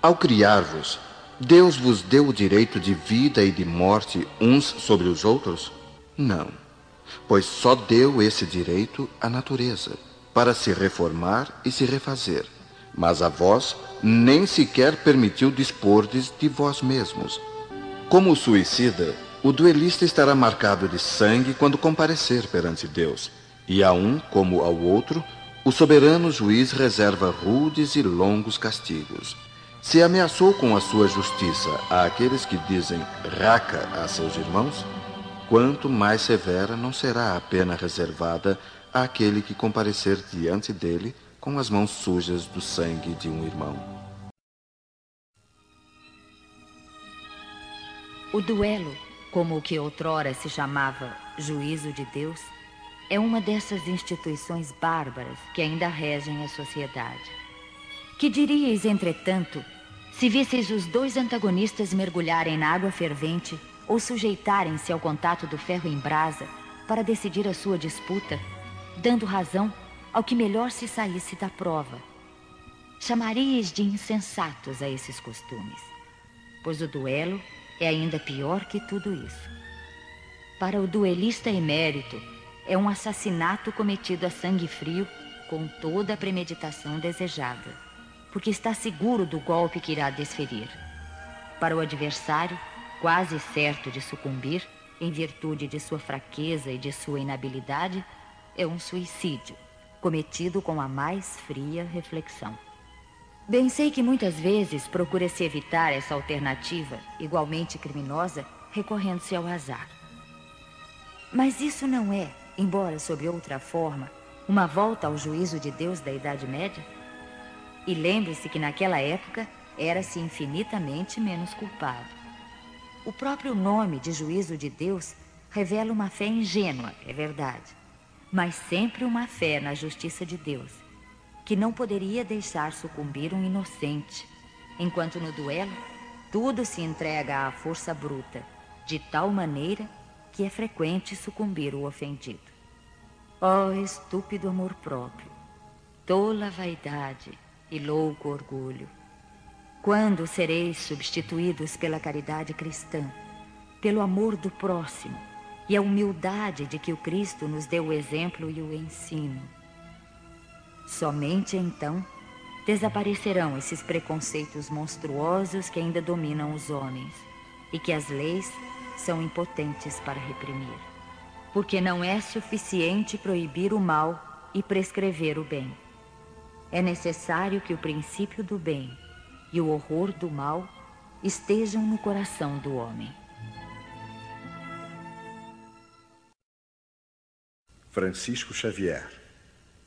Ao criar-vos, Deus vos deu o direito de vida e de morte uns sobre os outros? Não, pois só deu esse direito à natureza, para se reformar e se refazer. Mas a vós nem sequer permitiu dispordes de vós mesmos. Como o suicida, o duelista estará marcado de sangue quando comparecer perante Deus, e a um como ao outro, o soberano juiz reserva rudes e longos castigos. Se ameaçou com a sua justiça àqueles que dizem raca a seus irmãos, quanto mais severa não será a pena reservada àquele que comparecer diante dele com as mãos sujas do sangue de um irmão. O duelo, como o que outrora se chamava juízo de Deus, é uma dessas instituições bárbaras que ainda regem a sociedade. Que diríeis, entretanto, se visseis os dois antagonistas mergulharem na água fervente ou sujeitarem-se ao contato do ferro em brasa para decidir a sua disputa, dando razão ao que melhor se saísse da prova. Chamaríeis de insensatos a esses costumes, pois o duelo é ainda pior que tudo isso. Para o duelista emérito, é um assassinato cometido a sangue frio com toda a premeditação desejada porque está seguro do golpe que irá desferir. Para o adversário, quase certo de sucumbir, em virtude de sua fraqueza e de sua inabilidade, é um suicídio, cometido com a mais fria reflexão. Bem sei que muitas vezes procura-se evitar essa alternativa, igualmente criminosa, recorrendo-se ao azar. Mas isso não é, embora sob outra forma, uma volta ao juízo de Deus da Idade Média? E lembre-se que naquela época era-se infinitamente menos culpado. O próprio nome de juízo de Deus revela uma fé ingênua, é verdade, mas sempre uma fé na justiça de Deus, que não poderia deixar sucumbir um inocente, enquanto no duelo tudo se entrega à força bruta, de tal maneira que é frequente sucumbir o ofendido. Oh, estúpido amor próprio, tola vaidade e louco orgulho, quando sereis substituídos pela caridade cristã, pelo amor do próximo e a humildade de que o Cristo nos deu o exemplo e o ensino? Somente então desaparecerão esses preconceitos monstruosos que ainda dominam os homens e que as leis são impotentes para reprimir. Porque não é suficiente proibir o mal e prescrever o bem. É necessário que o princípio do bem e o horror do mal estejam no coração do homem. Francisco Xavier,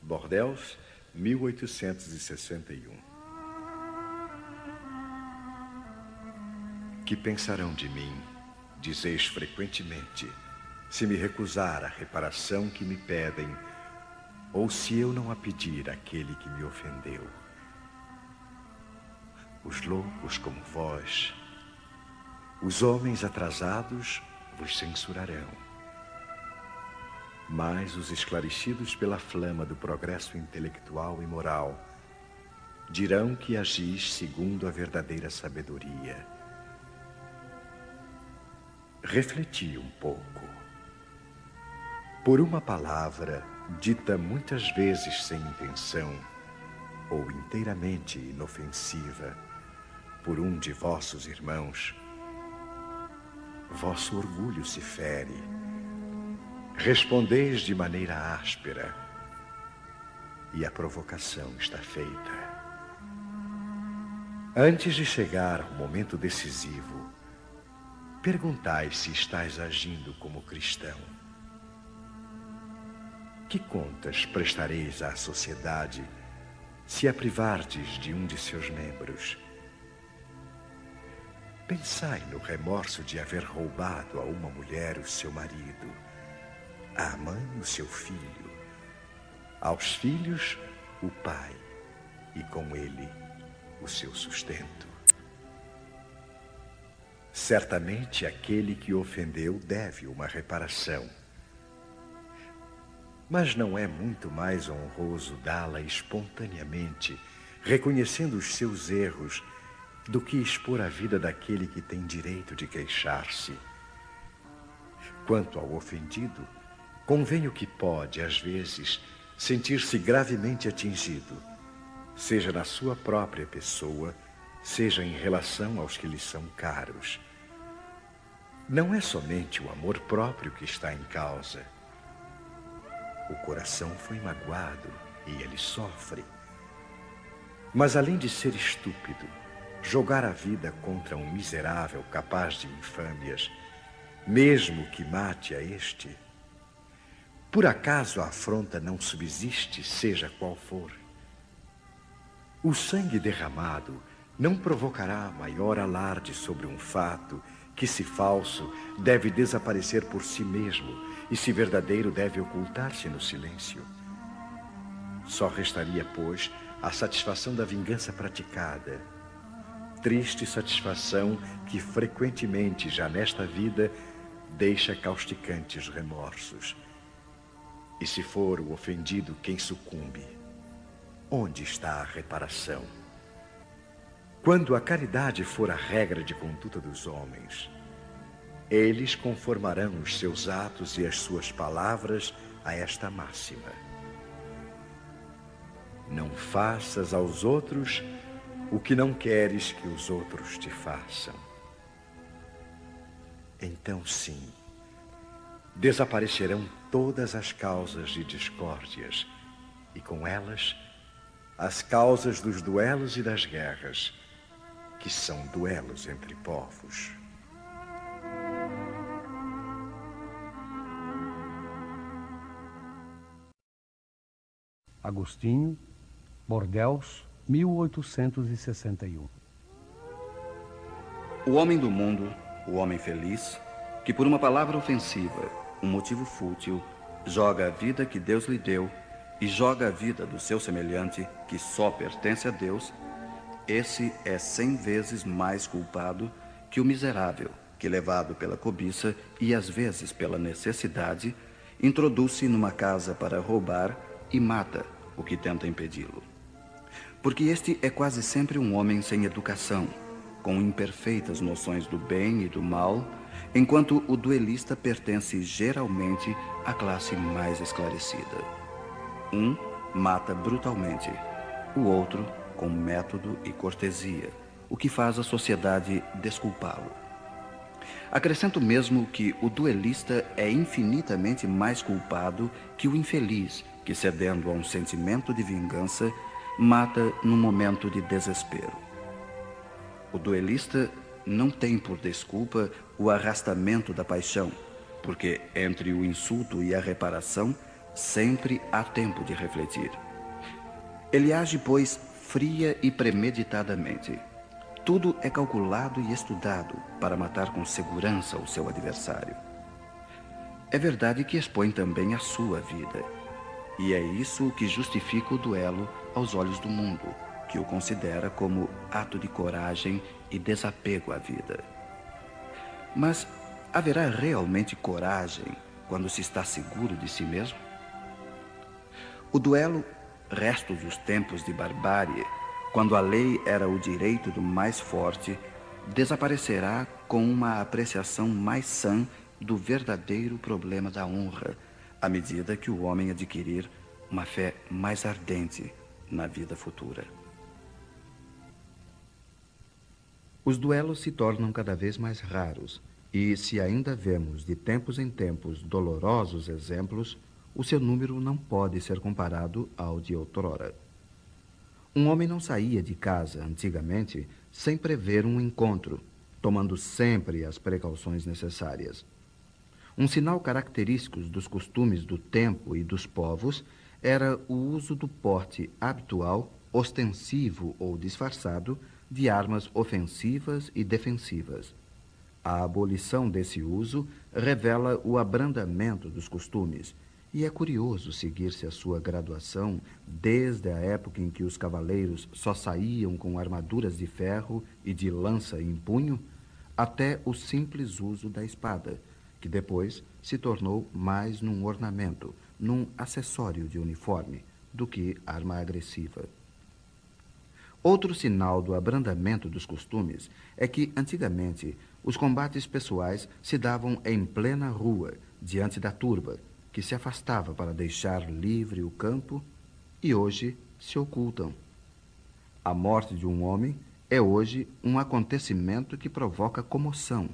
Bordeaux, 1861. Que pensarão de mim, dizeis frequentemente, se me recusar a reparação que me pedem, ou se eu não a pedir àquele que me ofendeu? Os loucos como vós, os homens atrasados vos censurarão mas os esclarecidos pela flama do progresso intelectual e moral dirão que agis segundo a verdadeira sabedoria. Refleti um pouco. Por uma palavra dita muitas vezes sem intenção, ou inteiramente inofensiva, por um de vossos irmãos, vosso orgulho se fere Respondeis de maneira áspera, e a provocação está feita. Antes de chegar ao momento decisivo, perguntai se estás agindo como cristão. Que contas prestareis à sociedade se a privardes de um de seus membros? Pensai no remorso de haver roubado a uma mulher o seu marido à mãe o seu filho, aos filhos o pai e com ele o seu sustento. Certamente aquele que ofendeu deve uma reparação. Mas não é muito mais honroso dá-la espontaneamente, reconhecendo os seus erros, do que expor a vida daquele que tem direito de queixar-se. Quanto ao ofendido, Convenho que pode, às vezes, sentir-se gravemente atingido, seja na sua própria pessoa, seja em relação aos que lhe são caros. Não é somente o amor próprio que está em causa. O coração foi magoado e ele sofre. Mas além de ser estúpido, jogar a vida contra um miserável capaz de infâmias, mesmo que mate a este, por acaso a afronta não subsiste, seja qual for? O sangue derramado não provocará maior alarde sobre um fato que, se falso, deve desaparecer por si mesmo e, se verdadeiro, deve ocultar-se no silêncio. Só restaria, pois, a satisfação da vingança praticada. Triste satisfação que frequentemente, já nesta vida, deixa causticantes remorsos e se for o ofendido quem sucumbe, onde está a reparação? Quando a caridade for a regra de conduta dos homens, eles conformarão os seus atos e as suas palavras a esta máxima. Não faças aos outros o que não queres que os outros te façam. Então, sim, desaparecerão todas as causas de discórdias e com elas as causas dos duelos e das guerras, que são duelos entre povos. Agostinho, Bordeaux, 1861. O homem do mundo, o homem feliz, que por uma palavra ofensiva um motivo fútil, joga a vida que Deus lhe deu e joga a vida do seu semelhante, que só pertence a Deus, esse é cem vezes mais culpado que o miserável, que levado pela cobiça e às vezes pela necessidade, introduz-se numa casa para roubar e mata o que tenta impedi-lo. Porque este é quase sempre um homem sem educação, com imperfeitas noções do bem e do mal, enquanto o duelista pertence geralmente à classe mais esclarecida. Um mata brutalmente, o outro com método e cortesia, o que faz a sociedade desculpá-lo. Acrescento mesmo que o duelista é infinitamente mais culpado que o infeliz que, cedendo a um sentimento de vingança, mata num momento de desespero. O duelista não tem por desculpa o arrastamento da paixão, porque entre o insulto e a reparação sempre há tempo de refletir. Ele age, pois, fria e premeditadamente. Tudo é calculado e estudado para matar com segurança o seu adversário. É verdade que expõe também a sua vida. E é isso que justifica o duelo aos olhos do mundo, que o considera como ato de coragem e desapego à vida. Mas haverá realmente coragem quando se está seguro de si mesmo? O duelo, restos dos tempos de barbárie, quando a lei era o direito do mais forte, desaparecerá com uma apreciação mais sã do verdadeiro problema da honra, à medida que o homem adquirir uma fé mais ardente na vida futura. Os duelos se tornam cada vez mais raros, e se ainda vemos de tempos em tempos dolorosos exemplos, o seu número não pode ser comparado ao de outrora. Um homem não saía de casa, antigamente, sem prever um encontro, tomando sempre as precauções necessárias. Um sinal característico dos costumes do tempo e dos povos era o uso do porte habitual, ostensivo ou disfarçado, de armas ofensivas e defensivas. A abolição desse uso revela o abrandamento dos costumes e é curioso seguir-se a sua graduação desde a época em que os cavaleiros só saíam com armaduras de ferro e de lança em punho, até o simples uso da espada, que depois se tornou mais num ornamento, num acessório de uniforme, do que arma agressiva. Outro sinal do abrandamento dos costumes é que, antigamente, os combates pessoais se davam em plena rua, diante da turba, que se afastava para deixar livre o campo e hoje se ocultam. A morte de um homem é hoje um acontecimento que provoca comoção.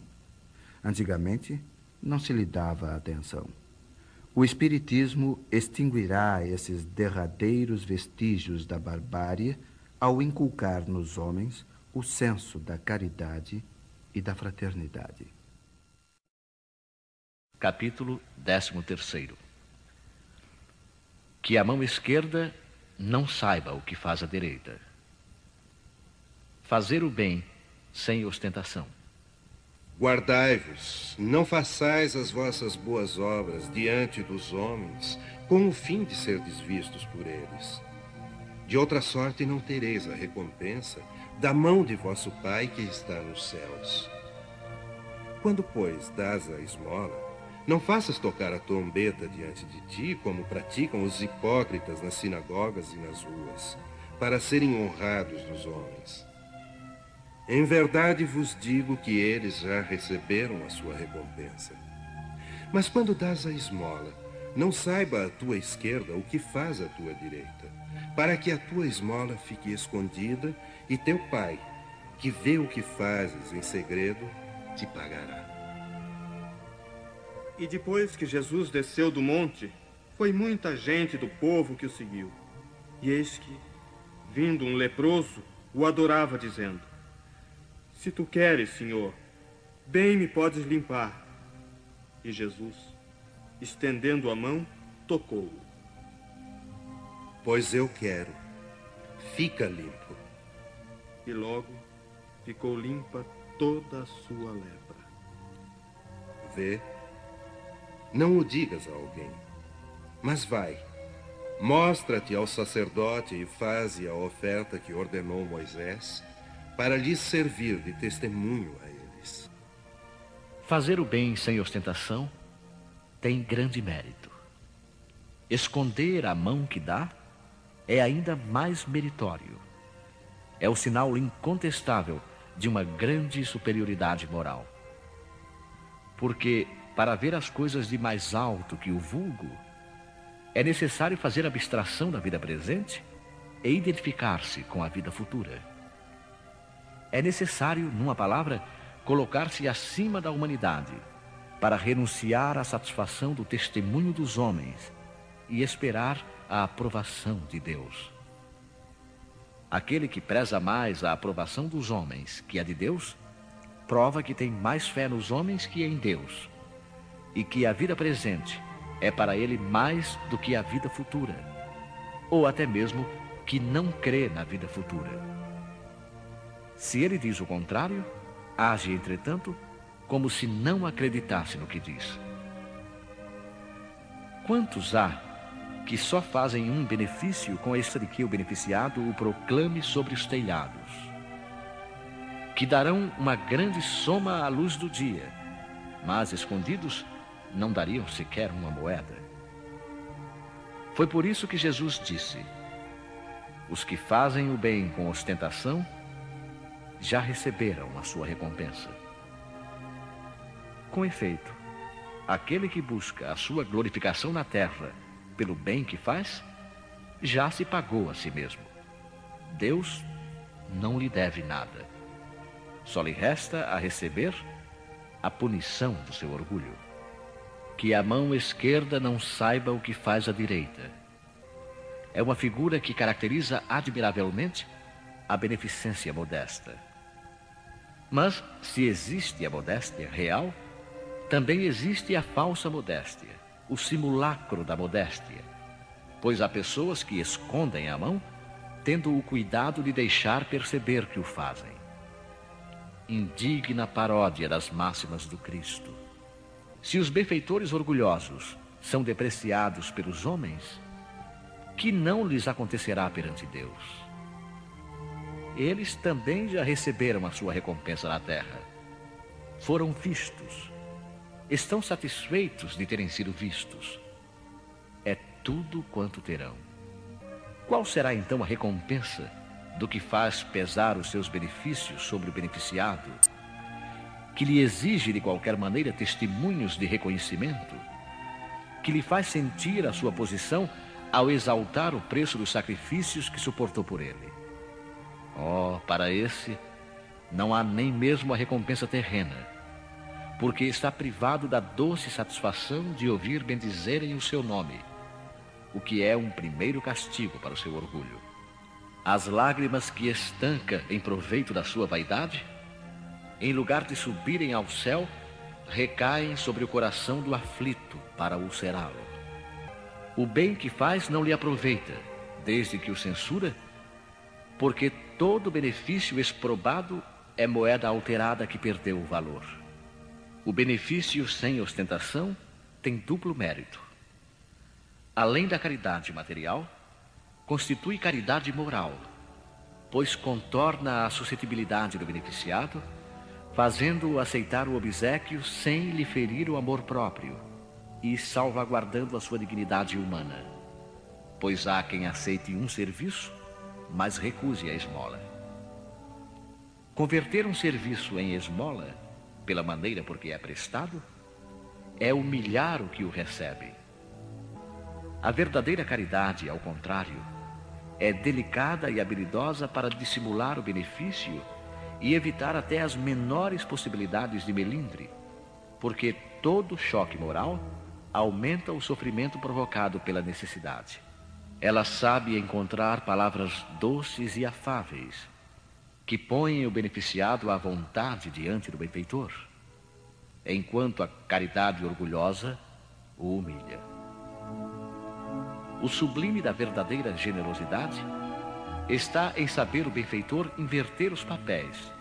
Antigamente, não se lhe dava atenção. O Espiritismo extinguirá esses derradeiros vestígios da barbárie ao inculcar nos homens o senso da caridade e da fraternidade. Capítulo 13 Que a mão esquerda não saiba o que faz a direita. Fazer o bem sem ostentação. Guardai-vos, não façais as vossas boas obras diante dos homens, com o fim de ser desvistos por eles. De outra sorte não tereis a recompensa da mão de vosso Pai que está nos céus. Quando, pois, dás a esmola, não faças tocar a trombeta diante de ti, como praticam os hipócritas nas sinagogas e nas ruas, para serem honrados dos homens. Em verdade vos digo que eles já receberam a sua recompensa. Mas quando dás a esmola, não saiba a tua esquerda o que faz a tua direita, para que a tua esmola fique escondida e teu pai, que vê o que fazes em segredo, te pagará. E depois que Jesus desceu do monte, foi muita gente do povo que o seguiu. E eis que, vindo um leproso, o adorava, dizendo: Se tu queres, Senhor, bem me podes limpar. E Jesus, estendendo a mão, tocou-o. Pois eu quero, fica limpo. E logo ficou limpa toda a sua lepra. Vê não o digas a alguém, mas vai, Mostra-te ao sacerdote e faze a oferta que ordenou Moisés, para lhes servir de testemunho a eles. Fazer o bem sem ostentação tem grande mérito. Esconder a mão que dá é ainda mais meritório. É o sinal incontestável de uma grande superioridade moral. Porque, para ver as coisas de mais alto que o vulgo, é necessário fazer abstração da vida presente e identificar-se com a vida futura. É necessário, numa palavra, colocar-se acima da humanidade para renunciar à satisfação do testemunho dos homens e esperar a aprovação de Deus. Aquele que preza mais a aprovação dos homens que a de Deus, prova que tem mais fé nos homens que em Deus, e que a vida presente é para ele mais do que a vida futura, ou até mesmo que não crê na vida futura. Se ele diz o contrário, age, entretanto, como se não acreditasse no que diz. Quantos há que só fazem um benefício com esta de que o beneficiado o proclame sobre os telhados? Que darão uma grande soma à luz do dia, mas escondidos não dariam sequer uma moeda. Foi por isso que Jesus disse: Os que fazem o bem com ostentação já receberam a sua recompensa. Com efeito, aquele que busca a sua glorificação na terra pelo bem que faz, já se pagou a si mesmo. Deus não lhe deve nada. Só lhe resta a receber a punição do seu orgulho que a mão esquerda não saiba o que faz a direita. É uma figura que caracteriza admiravelmente a beneficência modesta. Mas, se existe a modéstia real, também existe a falsa modéstia, o simulacro da modéstia, pois há pessoas que escondem a mão, tendo o cuidado de deixar perceber que o fazem. Indigna paródia das máximas do Cristo. Se os benfeitores orgulhosos são depreciados pelos homens, que não lhes acontecerá perante Deus? Eles também já receberam a sua recompensa na terra. Foram vistos. Estão satisfeitos de terem sido vistos. É tudo quanto terão. Qual será então a recompensa do que faz pesar os seus benefícios sobre o beneficiado? que lhe exige de qualquer maneira testemunhos de reconhecimento, que lhe faz sentir a sua posição ao exaltar o preço dos sacrifícios que suportou por ele. Oh, para esse não há nem mesmo a recompensa terrena, porque está privado da doce satisfação de ouvir bendizerem o seu nome, o que é um primeiro castigo para o seu orgulho. As lágrimas que estanca em proveito da sua vaidade em lugar de subirem ao céu, recaem sobre o coração do aflito para ulcerá-lo. O bem que faz não lhe aproveita, desde que o censura, porque todo benefício exprobado é moeda alterada que perdeu o valor. O benefício sem ostentação tem duplo mérito. Além da caridade material, constitui caridade moral, pois contorna a suscetibilidade do beneficiado fazendo-o aceitar o obsequio sem lhe ferir o amor próprio e salvaguardando a sua dignidade humana. Pois há quem aceite um serviço, mas recuse a esmola. Converter um serviço em esmola, pela maneira por que é prestado, é humilhar o que o recebe. A verdadeira caridade, ao contrário, é delicada e habilidosa para dissimular o benefício e evitar até as menores possibilidades de melindre, porque todo choque moral aumenta o sofrimento provocado pela necessidade. Ela sabe encontrar palavras doces e afáveis que põem o beneficiado à vontade diante do benfeitor, enquanto a caridade orgulhosa o humilha. O sublime da verdadeira generosidade está em saber o benfeitor inverter os papéis,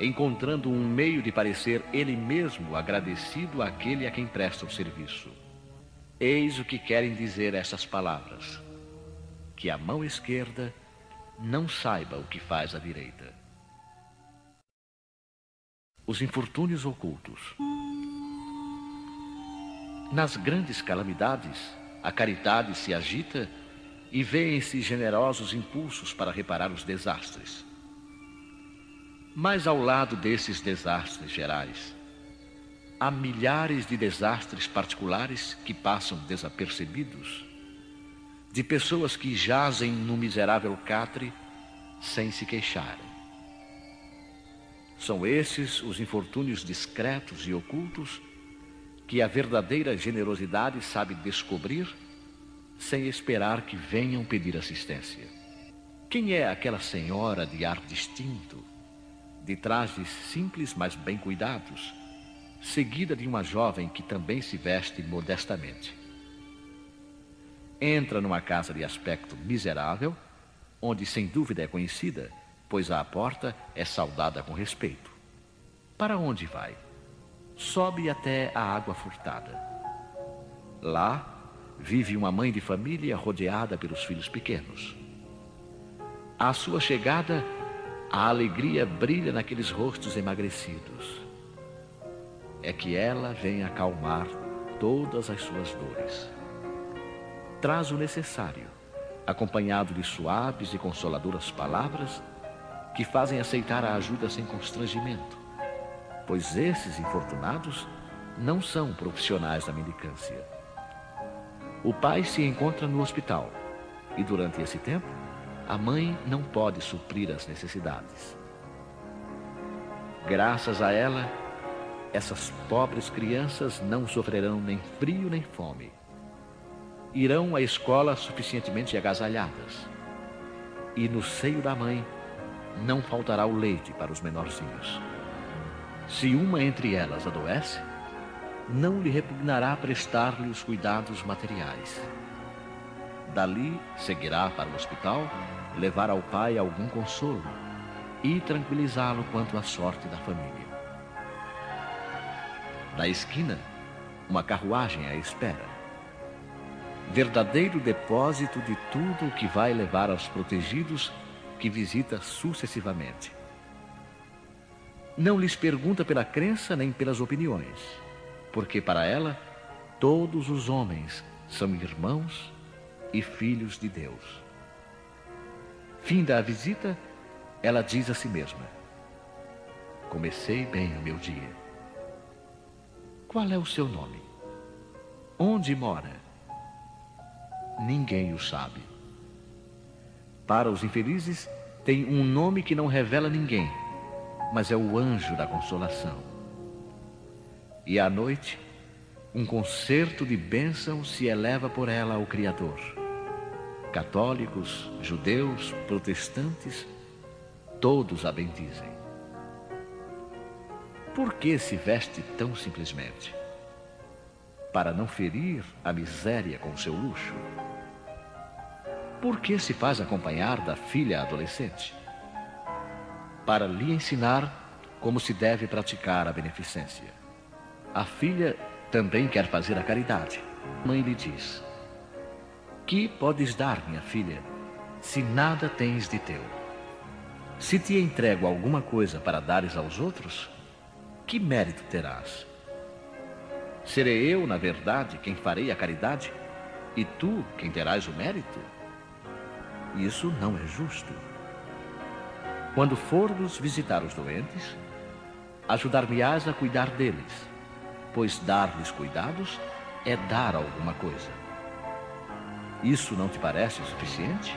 encontrando um meio de parecer ele mesmo agradecido àquele a quem presta o serviço. Eis o que querem dizer essas palavras. Que a mão esquerda não saiba o que faz a direita. Os infortúnios ocultos. Nas grandes calamidades, a caridade se agita e vêem-se generosos impulsos para reparar os desastres. Mas ao lado desses desastres gerais, há milhares de desastres particulares que passam desapercebidos, de pessoas que jazem no miserável catre sem se queixarem. São esses os infortúnios discretos e ocultos que a verdadeira generosidade sabe descobrir sem esperar que venham pedir assistência. Quem é aquela senhora de ar distinto, de trajes simples mas bem cuidados, seguida de uma jovem que também se veste modestamente? Entra numa casa de aspecto miserável, onde sem dúvida é conhecida, pois à porta é saudada com respeito. Para onde vai? Sobe até a água furtada. Lá vive uma mãe de família rodeada pelos filhos pequenos. À sua chegada, a alegria brilha naqueles rostos emagrecidos. É que ela vem acalmar todas as suas dores. Traz o necessário, acompanhado de suaves e consoladoras palavras que fazem aceitar a ajuda sem constrangimento, pois esses infortunados não são profissionais da mendicância o pai se encontra no hospital e durante esse tempo, a mãe não pode suprir as necessidades. Graças a ela, essas pobres crianças não sofrerão nem frio nem fome. Irão à escola suficientemente agasalhadas. E no seio da mãe não faltará o leite para os menorzinhos. Se uma entre elas adoece, não lhe repugnará prestar-lhe os cuidados materiais. Dali seguirá para o hospital, levar ao pai algum consolo e tranquilizá-lo quanto à sorte da família. Na esquina, uma carruagem à espera. Verdadeiro depósito de tudo o que vai levar aos protegidos que visita sucessivamente. Não lhes pergunta pela crença nem pelas opiniões porque para ela todos os homens são irmãos e filhos de Deus. Finda a visita, ela diz a si mesma: Comecei bem o meu dia. Qual é o seu nome? Onde mora? Ninguém o sabe. Para os infelizes, tem um nome que não revela ninguém, mas é o anjo da consolação. E à noite, um concerto de bênçãos se eleva por ela ao Criador. Católicos, judeus, protestantes, todos a bendizem. Por que se veste tão simplesmente? Para não ferir a miséria com seu luxo? Por que se faz acompanhar da filha adolescente? Para lhe ensinar como se deve praticar a beneficência. A filha também quer fazer a caridade. Mãe lhe diz: Que podes dar, minha filha, se nada tens de teu? Se te entrego alguma coisa para dares aos outros, que mérito terás? Serei eu, na verdade, quem farei a caridade, e tu quem terás o mérito? Isso não é justo. Quando formos visitar os doentes, ajudar-me-ás a cuidar deles pois dar-lhes cuidados é dar alguma coisa. Isso não te parece suficiente?